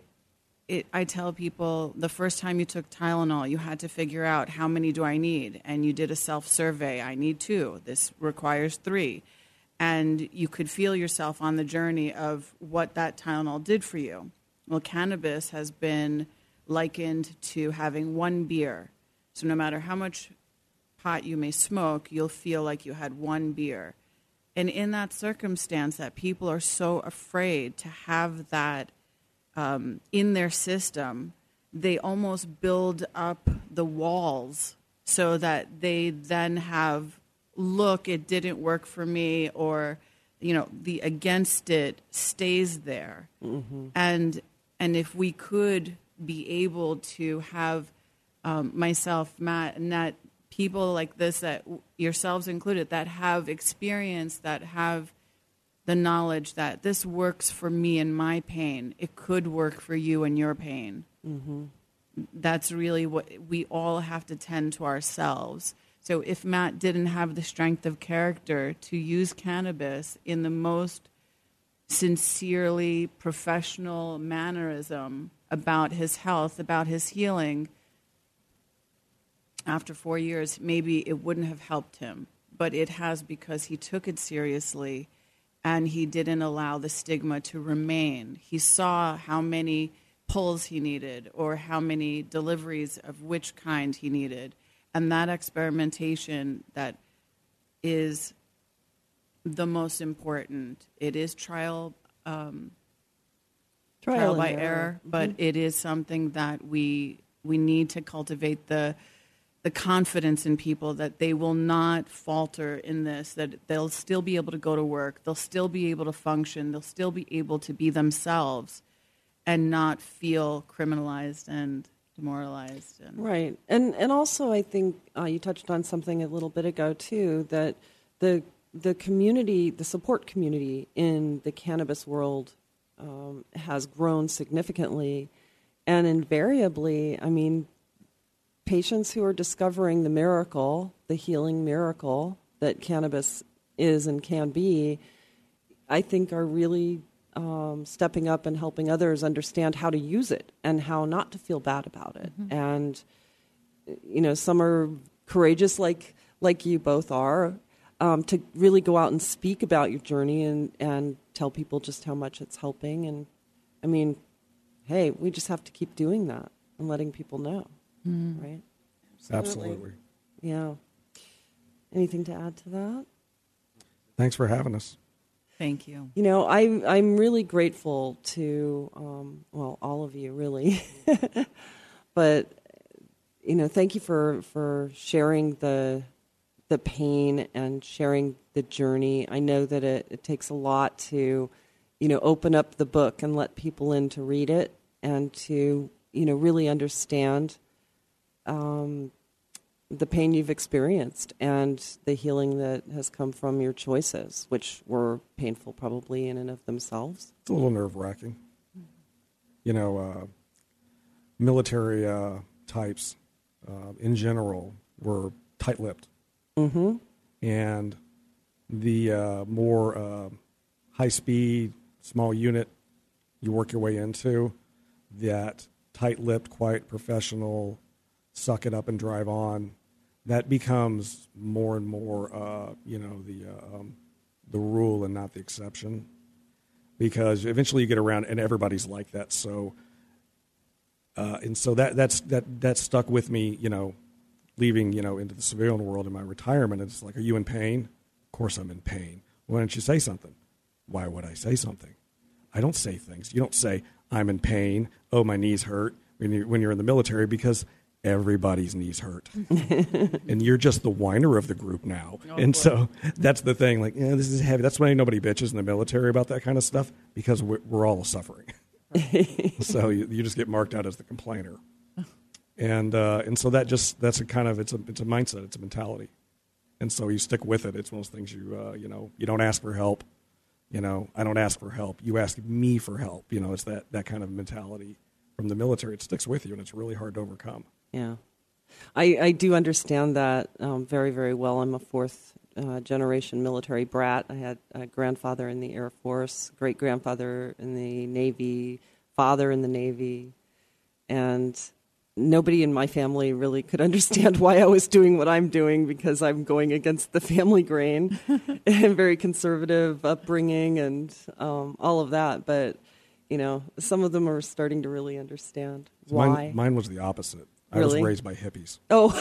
[SPEAKER 5] it, I tell people the first time you took Tylenol, you had to figure out how many do I need, and you did a self survey. I need two. This requires three, and you could feel yourself on the journey of what that Tylenol did for you. Well, cannabis has been likened to having one beer. So no matter how much pot you may smoke, you'll feel like you had one beer. And in that circumstance, that people are so afraid to have that um, in their system, they almost build up the walls so that they then have, look, it didn't work for me, or you know, the against it stays there. Mm-hmm. And and if we could be able to have um, myself, Matt, and that people like this, that yourselves included, that have experience, that have the knowledge that this works for me and my pain, it could work for you and your pain. Mm-hmm. That's really what we all have to tend to ourselves. So if Matt didn't have the strength of character to use cannabis in the most sincerely professional mannerism about his health, about his healing, after four years, maybe it wouldn't have helped him. But it has because he took it seriously and he didn't allow the stigma to remain. He saw how many pulls he needed or how many deliveries of which kind he needed. And that experimentation that is the most important. It is trial um, trial, trial by error, error but mm-hmm. it is something that we we need to cultivate the the confidence in people that they will not falter in this, that they'll still be able to go to work, they'll still be able to function, they'll still be able to be themselves and not feel criminalized and demoralized. And
[SPEAKER 1] right. And, and also, I think uh, you touched on something a little bit ago, too, that the, the community, the support community in the cannabis world um, has grown significantly. And invariably, I mean, patients who are discovering the miracle, the healing miracle that cannabis is and can be, I think are really um, stepping up and helping others understand how to use it and how not to feel bad about it. Mm-hmm. And you know, some are courageous, like like you both are, um, to really go out and speak about your journey and and tell people just how much it's helping. And I mean, hey, we just have to keep doing that and letting people know mm. right?
[SPEAKER 3] Absolutely. Absolutely.
[SPEAKER 1] Yeah. Anything to add to that?
[SPEAKER 3] Thanks for having us.
[SPEAKER 5] Thank you.
[SPEAKER 1] You know, I, I'm really grateful to, um, well, all of you, really. *laughs* but, you know, thank you for, for sharing the, the pain and sharing the journey. I know that it, it takes a lot to, you know, open up the book and let people in to read it and to, you know, really understand um, the pain you've experienced and the healing that has come from your choices, which were painful probably in and of themselves.
[SPEAKER 3] It's a little nerve wracking. You know, uh, military uh, types uh, in general were tight lipped.
[SPEAKER 1] Mm-hmm.
[SPEAKER 3] And the uh, more uh, high speed, small unit you work your way into, that tight lipped, quiet, professional, suck it up and drive on, that becomes more and more, uh, you know, the uh, um, the rule and not the exception, because eventually you get around and everybody's like that. So, uh, and so that that's that that stuck with me, you know, leaving you know into the civilian world in my retirement. It's like, are you in pain? Of course I'm in pain. Why don't you say something? Why would I say something? I don't say things. You don't say I'm in pain. Oh, my knees hurt when you when you're in the military because everybody's knees hurt. *laughs* and you're just the whiner of the group now. Oh, and boy. so that's the thing. Like, yeah, this is heavy. That's why nobody bitches in the military about that kind of stuff because we're, we're all suffering. *laughs* so you, you, just get marked out as the complainer. And, uh, and so that just, that's a kind of, it's a, it's a mindset, it's a mentality. And so you stick with it. It's one of those things you, uh, you know, you don't ask for help. You know, I don't ask for help. You ask me for help. You know, it's that, that kind of mentality from the military. It sticks with you and it's really hard to overcome.
[SPEAKER 1] Yeah. I, I do understand that um, very, very well. I'm a fourth uh, generation military brat. I had a grandfather in the Air Force, great grandfather in the Navy, father in the Navy. and nobody in my family really could *laughs* understand why I was doing what I'm doing because I'm going against the family grain *laughs* and very conservative upbringing and um, all of that. But you know, some of them are starting to really understand why.
[SPEAKER 3] Mine, mine was the opposite. I
[SPEAKER 1] Really?
[SPEAKER 3] was raised by hippies.
[SPEAKER 1] Oh,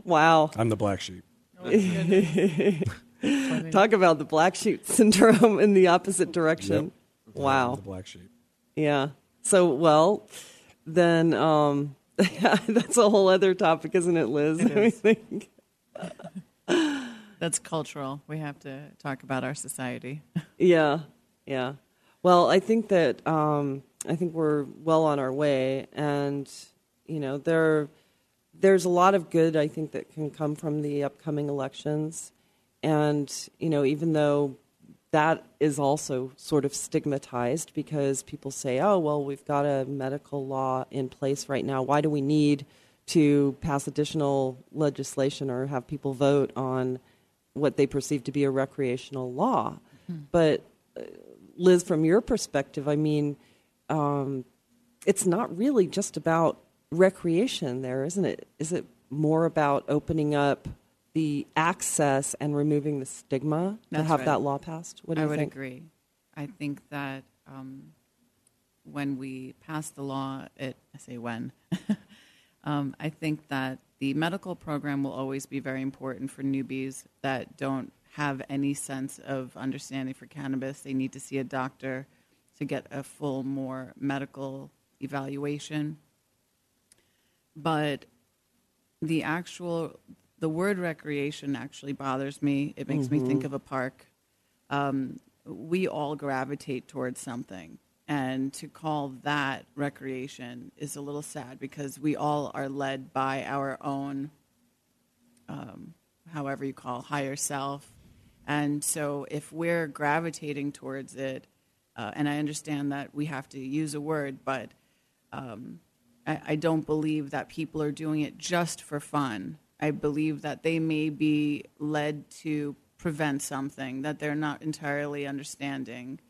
[SPEAKER 1] *laughs* wow!
[SPEAKER 3] I'm the black sheep. *laughs*
[SPEAKER 1] Talk about the black sheep syndrome in the opposite direction.
[SPEAKER 3] Yep.
[SPEAKER 1] Wow.
[SPEAKER 3] The black sheep.
[SPEAKER 1] Yeah. So, well, then um, *laughs* that's a whole other topic, isn't it, Liz?
[SPEAKER 5] It
[SPEAKER 1] I
[SPEAKER 5] is.
[SPEAKER 1] think.
[SPEAKER 5] That's cultural. We have to talk about our society.
[SPEAKER 1] Yeah. Yeah. Well, I think that um, I think we're well on our way, and you know there there's a lot of good I think that can come from the upcoming elections, and you know even though that is also sort of stigmatized because people say, oh well, we've got a medical law in place right now. Why do we need to pass additional legislation or have people vote on what they perceive to be a recreational law? But Liz, from your perspective, I mean, um, it's not really just about recreation there, isn't it? Is it more about opening up the access and removing the stigma to have
[SPEAKER 5] right.
[SPEAKER 1] that law passed? What do
[SPEAKER 5] I
[SPEAKER 1] you
[SPEAKER 5] would
[SPEAKER 1] think?
[SPEAKER 5] agree. I think that um, when we pass the law, it, I say when, *laughs* um, I think that the medical program will always be very important for newbies that don't have any sense of understanding for cannabis. They need to see a doctor to get a full, more medical evaluation. But the actual, the word recreation actually bothers me. It makes me think of a park um, we all gravitate towards something. And to call that recreation is a little sad because we all are led by our own, um, however you call, higher self. And so if we're gravitating towards it, uh, and I understand that we have to use a word, but um, I, I don't believe that people are doing it just for fun. I believe that they may be led to prevent something that they're not entirely understanding.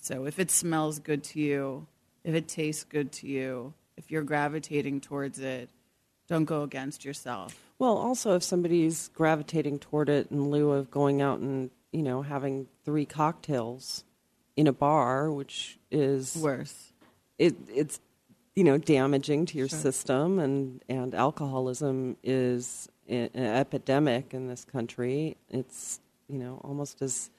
[SPEAKER 5] So if it smells good to you, if it tastes good to you, if you're gravitating towards it, don't go against yourself.
[SPEAKER 1] Well, also, if somebody's gravitating toward it in lieu of going out and you know having three cocktails in a bar, which is
[SPEAKER 5] Worse.
[SPEAKER 1] it, it's you know damaging to your
[SPEAKER 5] Sure.
[SPEAKER 1] system and and alcoholism is an epidemic in this country it's you know almost as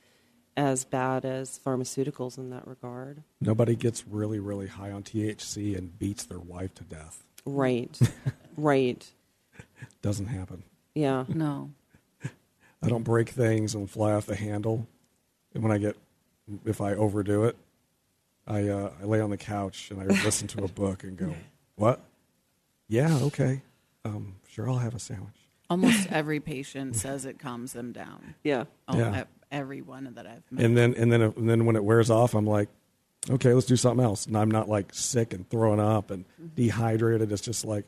[SPEAKER 1] as bad as pharmaceuticals in that regard
[SPEAKER 3] Nobody gets really, really high on THC and beats their wife to death.
[SPEAKER 1] right *laughs* right
[SPEAKER 3] Doesn't happen.
[SPEAKER 1] yeah
[SPEAKER 5] No.
[SPEAKER 3] I don't break things and fly off the handle. And when I get, if I overdo it, I uh, I lay on the couch and I *laughs* listen to a book and go, "What? Yeah, okay, um, sure, I'll have a sandwich."
[SPEAKER 5] Almost *laughs* every patient says it calms them down.
[SPEAKER 1] yeah
[SPEAKER 5] Oh,
[SPEAKER 3] Yeah.
[SPEAKER 5] Every one that I've met.
[SPEAKER 3] And then and then and then when it wears off, I'm like, "Okay, let's do something else." And I'm not like sick and throwing up and dehydrated. It's just like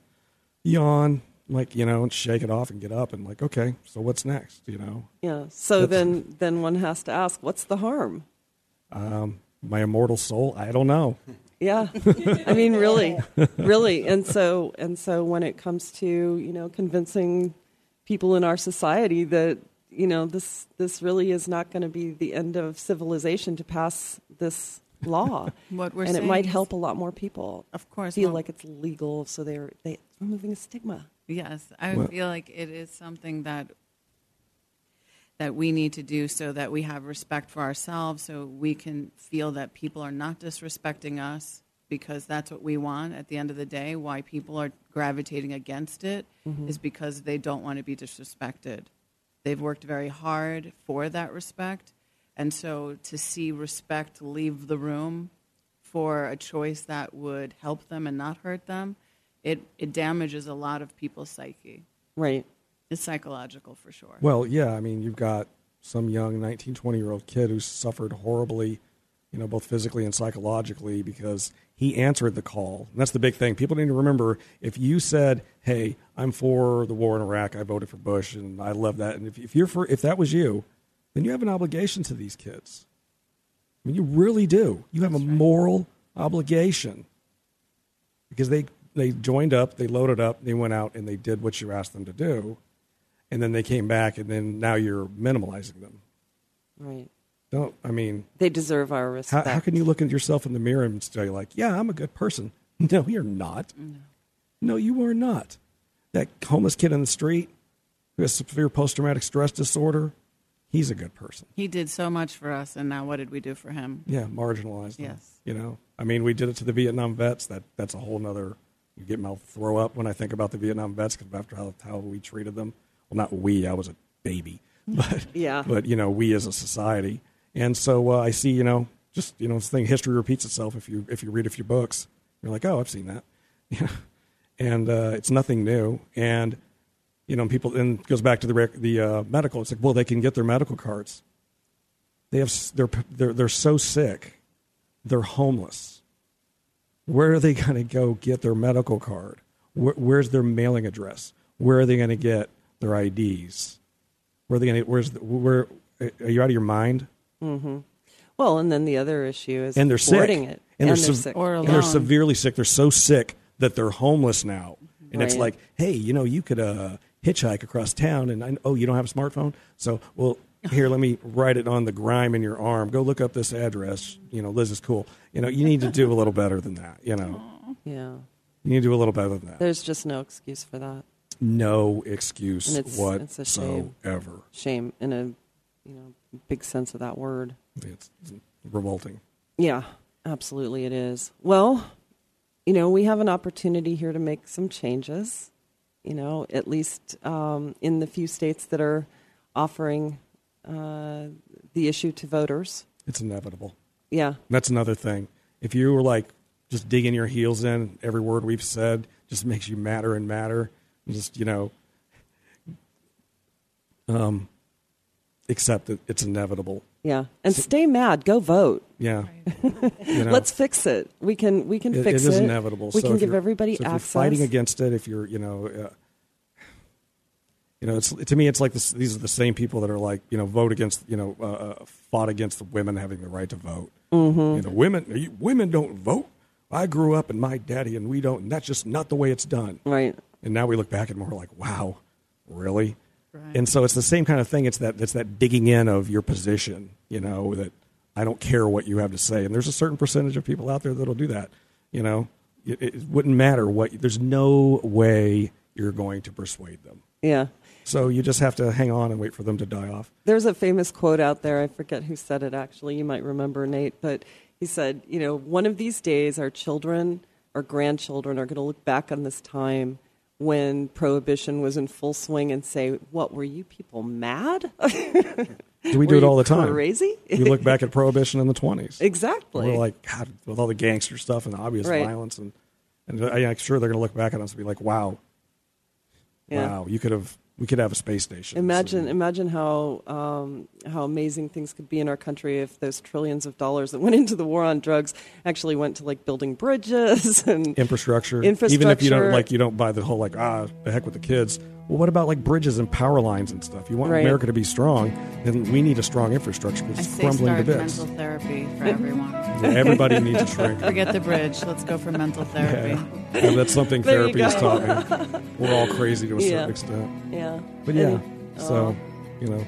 [SPEAKER 3] yawn, like you know, and shake it off and get up and like, okay, so what's next? You know,
[SPEAKER 1] yeah so
[SPEAKER 3] That's-
[SPEAKER 1] then then one has to ask what's the harm
[SPEAKER 3] um, my immortal soul. I don't know.
[SPEAKER 1] Yeah, I mean, really, really, and so and so when it comes to you know convincing people in our society that you know this this really is not going to be the end of civilization to pass this law, *laughs*
[SPEAKER 5] What we're
[SPEAKER 1] and it might help a lot more people
[SPEAKER 5] Of course.
[SPEAKER 1] feel
[SPEAKER 5] well,
[SPEAKER 1] like it's legal, so they're they it's removing a stigma.
[SPEAKER 5] Yes, I
[SPEAKER 3] Well-
[SPEAKER 5] feel like it is something that that we need to do so that we have respect for ourselves, so we can feel that people are not disrespecting us because that's what we want at the end of the day. Why people are gravitating against it mm-hmm. is because they don't want to be disrespected. They've worked very hard for that respect, and so to see respect leave the room for a choice that would help them and not hurt them, it, it damages a lot of people's psyche.
[SPEAKER 1] Right.
[SPEAKER 5] It's psychological for sure.
[SPEAKER 3] Well, yeah, I mean, you've got some young 19, 20 year old kid who suffered horribly, you know, both physically and psychologically because he answered the call. And that's the big thing. People need to remember if you said, "Hey, I'm for the war in Iraq. I voted for Bush, and I love that." And if, if you're for, if that was you, then you have an obligation to these kids. I mean, you really do. You have a moral obligation. because they they joined up, they loaded up, they went out and they did what you asked them to do, and then they came back, and then now you're minimalizing them.
[SPEAKER 1] Right.
[SPEAKER 3] Don't I mean?
[SPEAKER 1] They deserve our respect.
[SPEAKER 3] how can you look at yourself in the mirror and say like, "Yeah, I'm a good person"? *laughs* No, you're not. No, you are not. That homeless kid in the street who has severe post-traumatic stress disorder, he's a good person.
[SPEAKER 5] He did so much for us, and now what did we do for him?
[SPEAKER 3] Yeah, marginalized. them,
[SPEAKER 5] Yes.
[SPEAKER 3] You know, I mean, we did it to the Vietnam vets. That that's a whole nother. You get my throw up when I think about the Vietnam vets because after how, how we treated them. Well, not we. I was a baby, *laughs* but
[SPEAKER 1] Yeah.
[SPEAKER 3] But you know, we as a society, and so uh, I see. You know, just you know, this thing. History repeats itself. If you if you read a few books, you're like, oh, I've seen that. *laughs* Yeah, and uh, it's nothing new. And you know, people. And it goes back to the rec- the uh, medical. It's like, well, they can get their medical cards. They have they're they're they're so sick, they're homeless. Where are they going to go get their medical card? Where, where's their mailing address? Where are they going to get their IDs? Where are they going to? Where's the, where? Are you out of your mind?
[SPEAKER 1] well, and then the other issue is
[SPEAKER 3] And they're sick.
[SPEAKER 1] it.
[SPEAKER 3] And
[SPEAKER 1] And,
[SPEAKER 3] they're
[SPEAKER 1] they're
[SPEAKER 3] sev-
[SPEAKER 1] sick.
[SPEAKER 5] Or
[SPEAKER 3] And they're severely sick. They're so sick that they're homeless now. And it's like, hey, you know, you could uh, hitchhike across town, and I, oh, you don't have a smartphone, so well, here, let me write it on the grime in your arm. Go look up this address. You know, Liz is cool. You know, you need to do a little better than that. You know,
[SPEAKER 1] yeah.
[SPEAKER 3] you need to do a little better than that.
[SPEAKER 1] There's just no excuse for that.
[SPEAKER 3] No excuse
[SPEAKER 1] it's- it's a shame.
[SPEAKER 3] whatsoever.
[SPEAKER 1] Shame in a you know big sense of that word.
[SPEAKER 3] It's revolting.
[SPEAKER 1] Yeah, absolutely it is. Well, you know, we have an opportunity here to make some changes, you know, at least um, in the few states that are offering uh, the issue to voters.
[SPEAKER 3] It's inevitable.
[SPEAKER 1] Yeah,
[SPEAKER 3] That's another thing. If you were like just digging your heels in, every word we've said just makes you madder and madder. And just you know, um, accept that it's inevitable.
[SPEAKER 1] yeah. And stay mad. Go vote.
[SPEAKER 3] Yeah, *laughs* you know,
[SPEAKER 1] Let's fix it. We can we can
[SPEAKER 3] it,
[SPEAKER 1] fix
[SPEAKER 3] it
[SPEAKER 1] it.
[SPEAKER 3] is inevitable.
[SPEAKER 1] We
[SPEAKER 3] So
[SPEAKER 1] can give everybody
[SPEAKER 3] so if
[SPEAKER 1] access.
[SPEAKER 3] You're fighting against it. If you're, you know, uh, you know, it's to me, it's like this, these are the same people that are like, you know, vote against, you know, uh, uh, fought against the women having the right to vote. Mm-hmm. You know, women, you, women don't vote. I grew up and my daddy and we don't, and that's just not the way it's done.
[SPEAKER 1] right.
[SPEAKER 3] And now we look back and we're like, wow, really?
[SPEAKER 5] Right.
[SPEAKER 3] And so it's the same kind of thing. It's that it's that digging in of your position. You know that I don't care what you have to say. And there's a certain percentage of people out there that'll do that. You know, it, it wouldn't matter what. There's no way you're going to persuade them.
[SPEAKER 1] Yeah.
[SPEAKER 3] So you just have to hang on and wait for them to die off.
[SPEAKER 1] There's a famous quote out there. I forget who said it actually. You might remember, Nate. But he said, you know, one of these days our children, our grandchildren are going to look back on this time when prohibition was in full swing and say, what, were you people mad?
[SPEAKER 3] Do *laughs* we do it all the time?
[SPEAKER 1] Crazy?
[SPEAKER 3] we look back at prohibition in the 20s.
[SPEAKER 1] exactly.
[SPEAKER 3] We're like, God, with all the gangster stuff and the obvious
[SPEAKER 1] Right.
[SPEAKER 3] violence, and and uh, I'm sure they're going to look back at us and be like, "Wow,
[SPEAKER 1] Yeah.
[SPEAKER 3] wow, you could have, we could have a space station."
[SPEAKER 1] Imagine,
[SPEAKER 3] So-
[SPEAKER 1] imagine how um, how amazing things could be in our country if those trillions of dollars that went into the war on drugs actually went to like building bridges *laughs* and
[SPEAKER 3] infrastructure. Infrastructure. Even if you don't like, you don't buy the whole like, ah, the heck with the kids. Well, what about like bridges and power lines and stuff? You want
[SPEAKER 1] Right.
[SPEAKER 3] America to be strong, then we need a strong infrastructure because
[SPEAKER 5] I
[SPEAKER 3] it's
[SPEAKER 5] say
[SPEAKER 3] crumbling to
[SPEAKER 5] start
[SPEAKER 3] bits.
[SPEAKER 5] mental therapy for everyone.
[SPEAKER 3] Yeah, everybody needs a shrink. *laughs*
[SPEAKER 5] Forget the bridge. Let's go for mental therapy.
[SPEAKER 3] Yeah. And that's something therapy has
[SPEAKER 1] go.
[SPEAKER 3] taught me. We're all crazy to a
[SPEAKER 1] Yeah.
[SPEAKER 3] certain extent.
[SPEAKER 1] yeah.
[SPEAKER 3] But yeah,
[SPEAKER 1] And-
[SPEAKER 3] so you know,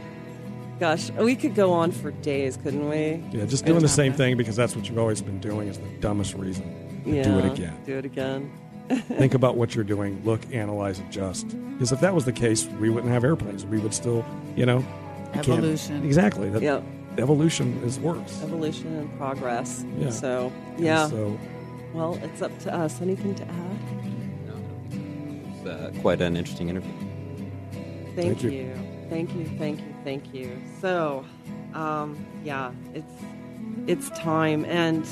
[SPEAKER 1] Gosh, we could go on for days, couldn't we?
[SPEAKER 3] yeah, just doing the same thing because that's what you've always been doing is the dumbest reason.
[SPEAKER 1] Yeah.
[SPEAKER 3] Do it again.
[SPEAKER 1] Do it again. *laughs*
[SPEAKER 3] Think about what you're doing. Look, analyze, adjust. Because if that was the case, we wouldn't have airplanes. We would still, you know, you
[SPEAKER 5] Evolution.
[SPEAKER 3] Exactly. That,
[SPEAKER 1] Yep.
[SPEAKER 3] Evolution is works.
[SPEAKER 1] Evolution and progress.
[SPEAKER 3] Yeah.
[SPEAKER 1] So,
[SPEAKER 3] And
[SPEAKER 1] yeah.
[SPEAKER 3] So
[SPEAKER 1] Well, it's up to us. Anything to add?
[SPEAKER 2] No, I don't It's uh, quite an interesting interview.
[SPEAKER 1] Thank,
[SPEAKER 3] Thank you.
[SPEAKER 1] you. Thank you. Thank you. Thank you. So, um, yeah, it's it's time, and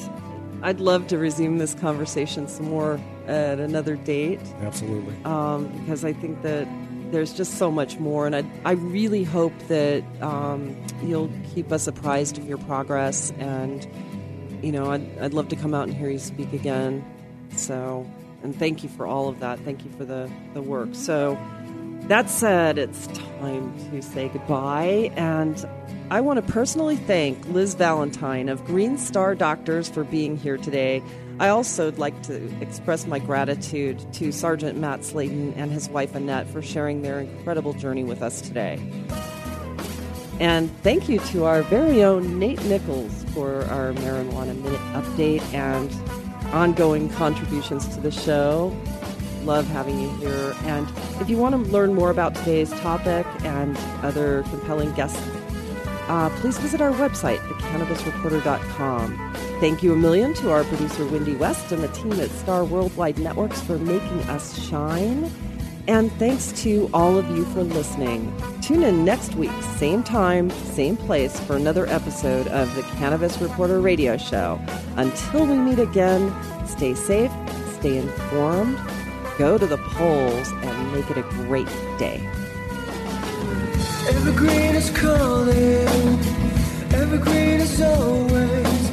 [SPEAKER 1] I'd love to resume this conversation some more at another date
[SPEAKER 3] absolutely.
[SPEAKER 1] um, because I think that there's just so much more, and I I really hope that um, you'll keep us apprised of your progress, and you know I'd I'd love to come out and hear you speak again. So, and thank you for all of that. Thank you for the the work. So. That said, it's time to say goodbye, and I want to personally thank Liz Valentine of Green Star Doctors for being here today. I also would like to express my gratitude to Sergeant Matt Slaydon and his wife Annette for sharing their incredible journey with us today. And thank you to our very own Nate Nichols for our Marijuana Minute update and ongoing contributions to the show. Love having you here. And if you want to learn more about today's topic and other compelling guests, uh, please visit our website, thecannabisreporter.com. Thank you a million to our producer, Wendy West, and the team at Star Worldwide Networks for making us shine. And thanks to all of you for listening. Tune in next week, same time, same place, for another episode of the Cannabis Reporter Radio Show. Until we meet again, stay safe, stay informed, go to the polls, and make it a great day.
[SPEAKER 6] Evergreen is calling, evergreen is always